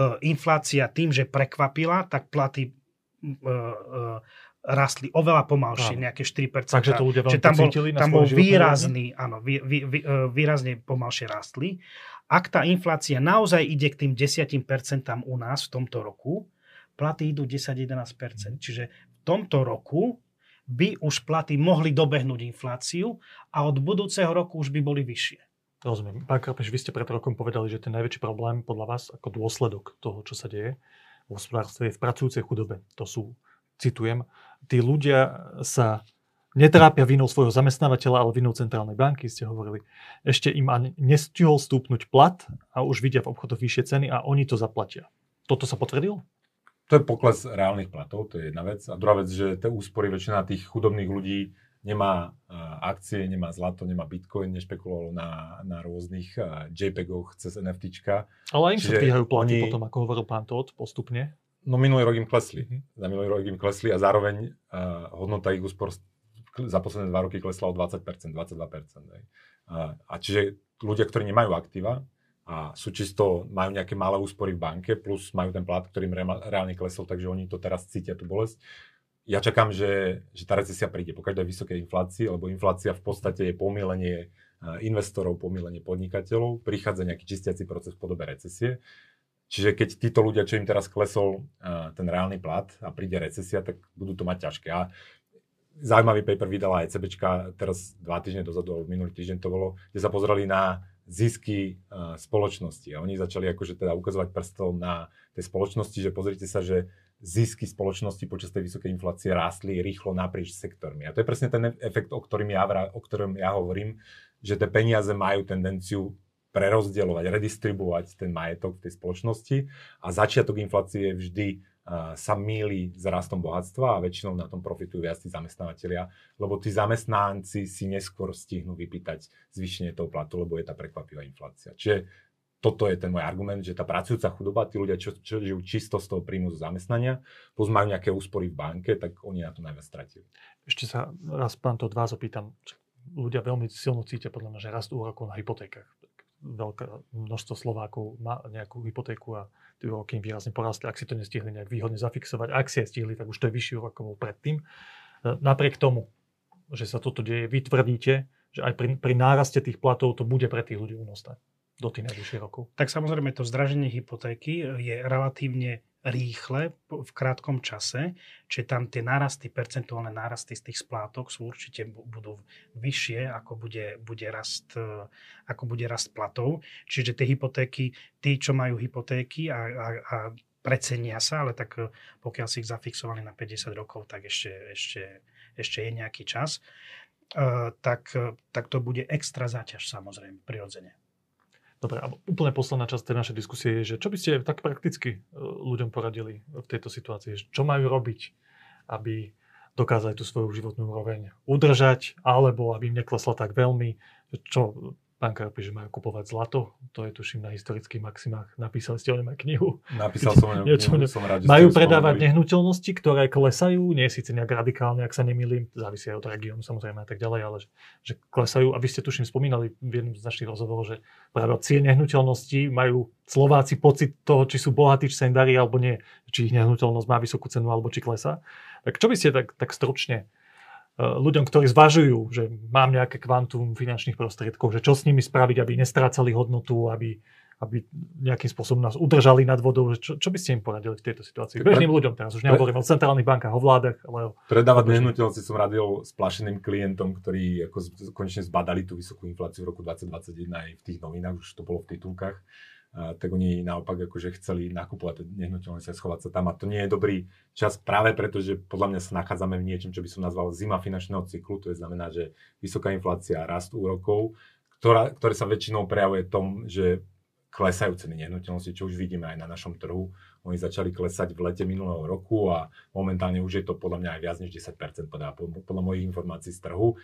B: uh, inflácia tým, že prekvapila, tak platy uh, uh, rastli oveľa pomalšie, áno. nejaké 4%.
A: Takže to ľudia
B: tam bol, tam bol výrazný, áno, vý, vý, vý, e, výrazne pomalšie rastli. Ak tá inflácia naozaj ide k tým 10% u nás v tomto roku, platy idú 10-11%. Čiže v tomto roku by už platy mohli dobehnúť infláciu a od budúceho roku už by boli vyššie.
A: Rozumiem. Pán Krapeš, vy ste pred rokom povedali, že ten najväčší problém podľa vás ako dôsledok toho, čo sa deje v hospodárstve je v pracujúcej chudobe. To sú citujem, tí ľudia sa netrápia vinou svojho zamestnávateľa, ale vinou centrálnej banky, ste hovorili. Ešte im ani nestihol stúpnuť plat a už vidia v obchodoch vyššie ceny a oni to zaplatia. Toto sa potvrdilo?
C: To je pokles reálnych platov, to je jedna vec. A druhá vec, že tie úspory väčšina tých chudobných ľudí nemá akcie, nemá zlato, nemá bitcoin, nešpekuloval na, na rôznych JPEGoch cez NFTčka.
A: Ale im sa dvíhajú platy oni... potom, ako hovoril pán Todd, postupne.
C: No minulý rok im klesli. Za minulý rok im klesli a zároveň uh, hodnota ich úspor za posledné dva roky klesla o 20%, 22%. Hej. Uh, a čiže ľudia, ktorí nemajú aktíva a sú čisto, majú nejaké malé úspory v banke, plus majú ten plat, ktorým re- reálne klesol, takže oni to teraz cítia, tú bolesť. Ja čakám, že, že tá recesia príde po každej vysokej inflácii, lebo inflácia v podstate je pomýlenie investorov, pomýlenie podnikateľov, prichádza nejaký čistiaci proces v podobe recesie Čiže keď títo ľudia, čo im teraz klesol uh, ten reálny plat a príde recesia, tak budú to mať ťažké. A zaujímavý paper vydala ECBčka teraz dva týždne dozadu, alebo minulý týždeň to bolo, kde sa pozreli na zisky uh, spoločnosti. A oni začali akože teda ukazovať prstom na tej spoločnosti, že pozrite sa, že zisky spoločnosti počas tej vysokej inflácie rástli rýchlo naprieč sektormi. A to je presne ten efekt, o, ktorým ja, o ktorom ja hovorím, že tie peniaze majú tendenciu prerozdielovať, redistribuovať ten majetok v tej spoločnosti a začiatok inflácie vždy sa míli s rastom bohatstva a väčšinou na tom profitujú viac tí zamestnávateľia, lebo tí zamestnanci si neskôr stihnú vypýtať zvýšenie toho platu, lebo je tá prekvapivá inflácia. Čiže toto je ten môj argument, že tá pracujúca chudoba, tí ľudia, čo, čo žijú čisto z toho príjmu zo zamestnania, plus majú nejaké úspory v banke, tak oni na to najviac stratili.
A: Ešte sa raz, pán, to od vás opýtam. Ľudia veľmi silno cítia podľa mňa, že rast úrokov na hypotékach veľké množstvo Slovákov má nejakú hypotéku a tie úroky im výrazne porastli. Ak si to nestihli nejak výhodne zafixovať, ak si je stihli, tak už to je vyšší úrok ako bol predtým. E, napriek tomu, že sa toto deje, vy tvrdíte, že aj pri, pri náraste tých platov to bude pre tých ľudí únosné do tých najbližších rokov.
B: Tak samozrejme to zdraženie hypotéky je relatívne rýchle v krátkom čase, čiže tam tie nárasty, percentuálne nárasty z tých splátok sú určite budú vyššie, ako bude, bude, rast, e, ako bude rast platov. Čiže tie hypotéky, tí, čo majú hypotéky a, a, a precenia sa, ale tak e, pokiaľ si ich zafixovali na 50 rokov, tak ešte, ešte, ešte je nejaký čas, tak, tak to bude extra záťaž samozrejme, prirodzene.
A: Dobre, a úplne posledná časť tej našej diskusie je, že čo by ste tak prakticky e, ľuďom poradili v tejto situácii? Čo majú robiť, aby dokázali tú svoju životnú úroveň udržať, alebo aby im neklesla tak veľmi? Čo Pán Karpi, že majú kupovať zlato, to je tuším na historických maximách. Napísali ste o ňom aj knihu.
C: Napísal som o ňom <laughs> knihu,
A: ne-
C: som rád,
A: Majú predávať
C: spomenuli.
A: nehnuteľnosti, ktoré klesajú, nie síce nejak radikálne, ak sa nemýlim, závisí aj od regiónu samozrejme a tak ďalej, ale že, že klesajú. A vy ste tuším spomínali v jednom z našich rozhovorov, že práve cien nehnuteľností majú Slováci pocit toho, či sú bohatí, či sa im darí alebo nie, či ich nehnuteľnosť má vysokú cenu alebo či klesá. Tak čo by ste tak, tak stručne ľuďom, ktorí zvažujú, že mám nejaké kvantum finančných prostriedkov, že čo s nimi spraviť, aby nestrácali hodnotu, aby, aby nejakým spôsobom nás udržali nad vodou, že čo, čo by ste im poradili v tejto situácii? Bežným
C: pre-
A: ľuďom teraz, už nehovorím o centrálnych bankách, o vládach, ale.
C: Predávať nehnuteľnosti som radil splašeným klientom, ktorí ako konečne zbadali tú vysokú infláciu v roku 2021 aj v tých novinách, už to bolo v titulkách. A, tak oni naopak akože chceli nakupovať nehnuteľnosti a schovať sa tam. A to nie je dobrý čas práve preto, že podľa mňa sa nachádzame v niečom, čo by som nazval zima finančného cyklu. To je znamená, že vysoká inflácia, rast úrokov, ktorá, ktoré sa väčšinou prejavuje tom, že klesajú ceny nehnuteľnosti, čo už vidíme aj na našom trhu. Oni začali klesať v lete minulého roku a momentálne už je to podľa mňa aj viac než 10% podľa, podľa mojich informácií z trhu.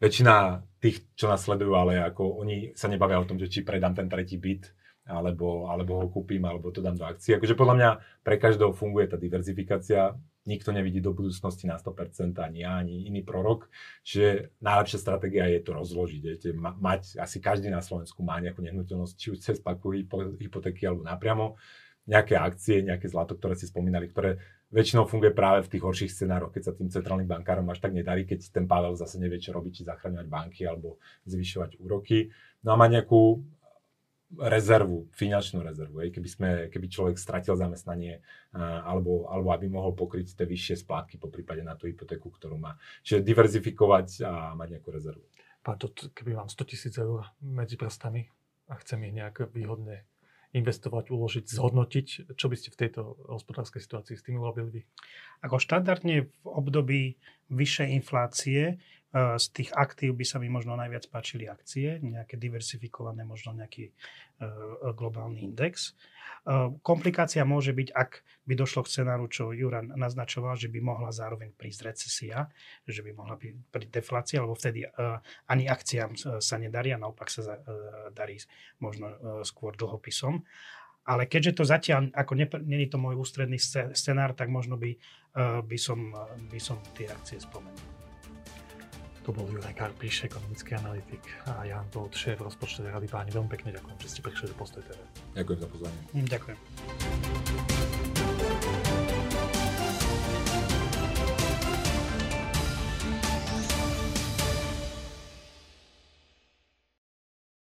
C: Väčšina tých, čo nás sledujú, ale ako oni sa nebavia o tom, že či predám ten tretí byt, alebo, alebo ho kúpim, alebo to dám do akcií. Akože podľa mňa pre každého funguje tá diverzifikácia. Nikto nevidí do budúcnosti na 100%, ani ja, ani iný prorok. Čiže najlepšia stratégia je to rozložiť. Viete, ma, mať, asi každý na Slovensku má nejakú nehnuteľnosť, či už cez paku hypo, hypotéky alebo napriamo. Nejaké akcie, nejaké zlato, ktoré si spomínali, ktoré väčšinou funguje práve v tých horších scenároch, keď sa tým centrálnym bankárom až tak nedarí, keď ten Pavel zase nevie, čo robiť, či zachraňovať banky alebo zvyšovať úroky. No a má nejakú rezervu, finančnú rezervu. Hej. Keby, sme, keby človek stratil zamestnanie alebo, alebo aby mohol pokryť tie vyššie splátky po prípade na tú hypotéku, ktorú má. Čiže diverzifikovať a mať nejakú rezervu.
A: Pán, to, keby mám 100 tisíc eur medzi prstami a chcem ich nejak výhodne investovať, uložiť, zhodnotiť, čo by ste v tejto hospodárskej situácii s tým urobili vy?
B: Ako štandardne v období vyššej inflácie z tých aktív by sa mi možno najviac páčili akcie, nejaké diversifikované, možno nejaký eh, globálny index. Eh, Komplikácia môže byť, ak by došlo k scenáru, čo Juran naznačoval, že by mohla zároveň prísť recesia, že by mohla byť prísť deflácia, lebo vtedy eh, ani akciám eh, sa nedarí a naopak sa eh, darí možno eh, skôr dlhopisom. Ale keďže to zatiaľ, ako není to môj ústredný sce- scenár, tak možno by, eh, by, som, by som tie akcie spomenul.
A: To bol Juraj Karpíš, ekonomický analytik a Jan Todt, šéf rozpočtovej rady. Páni, veľmi pekne ďakujem, že ste prišli do Postoj TV.
C: Ďakujem za pozvanie.
B: Ďakujem.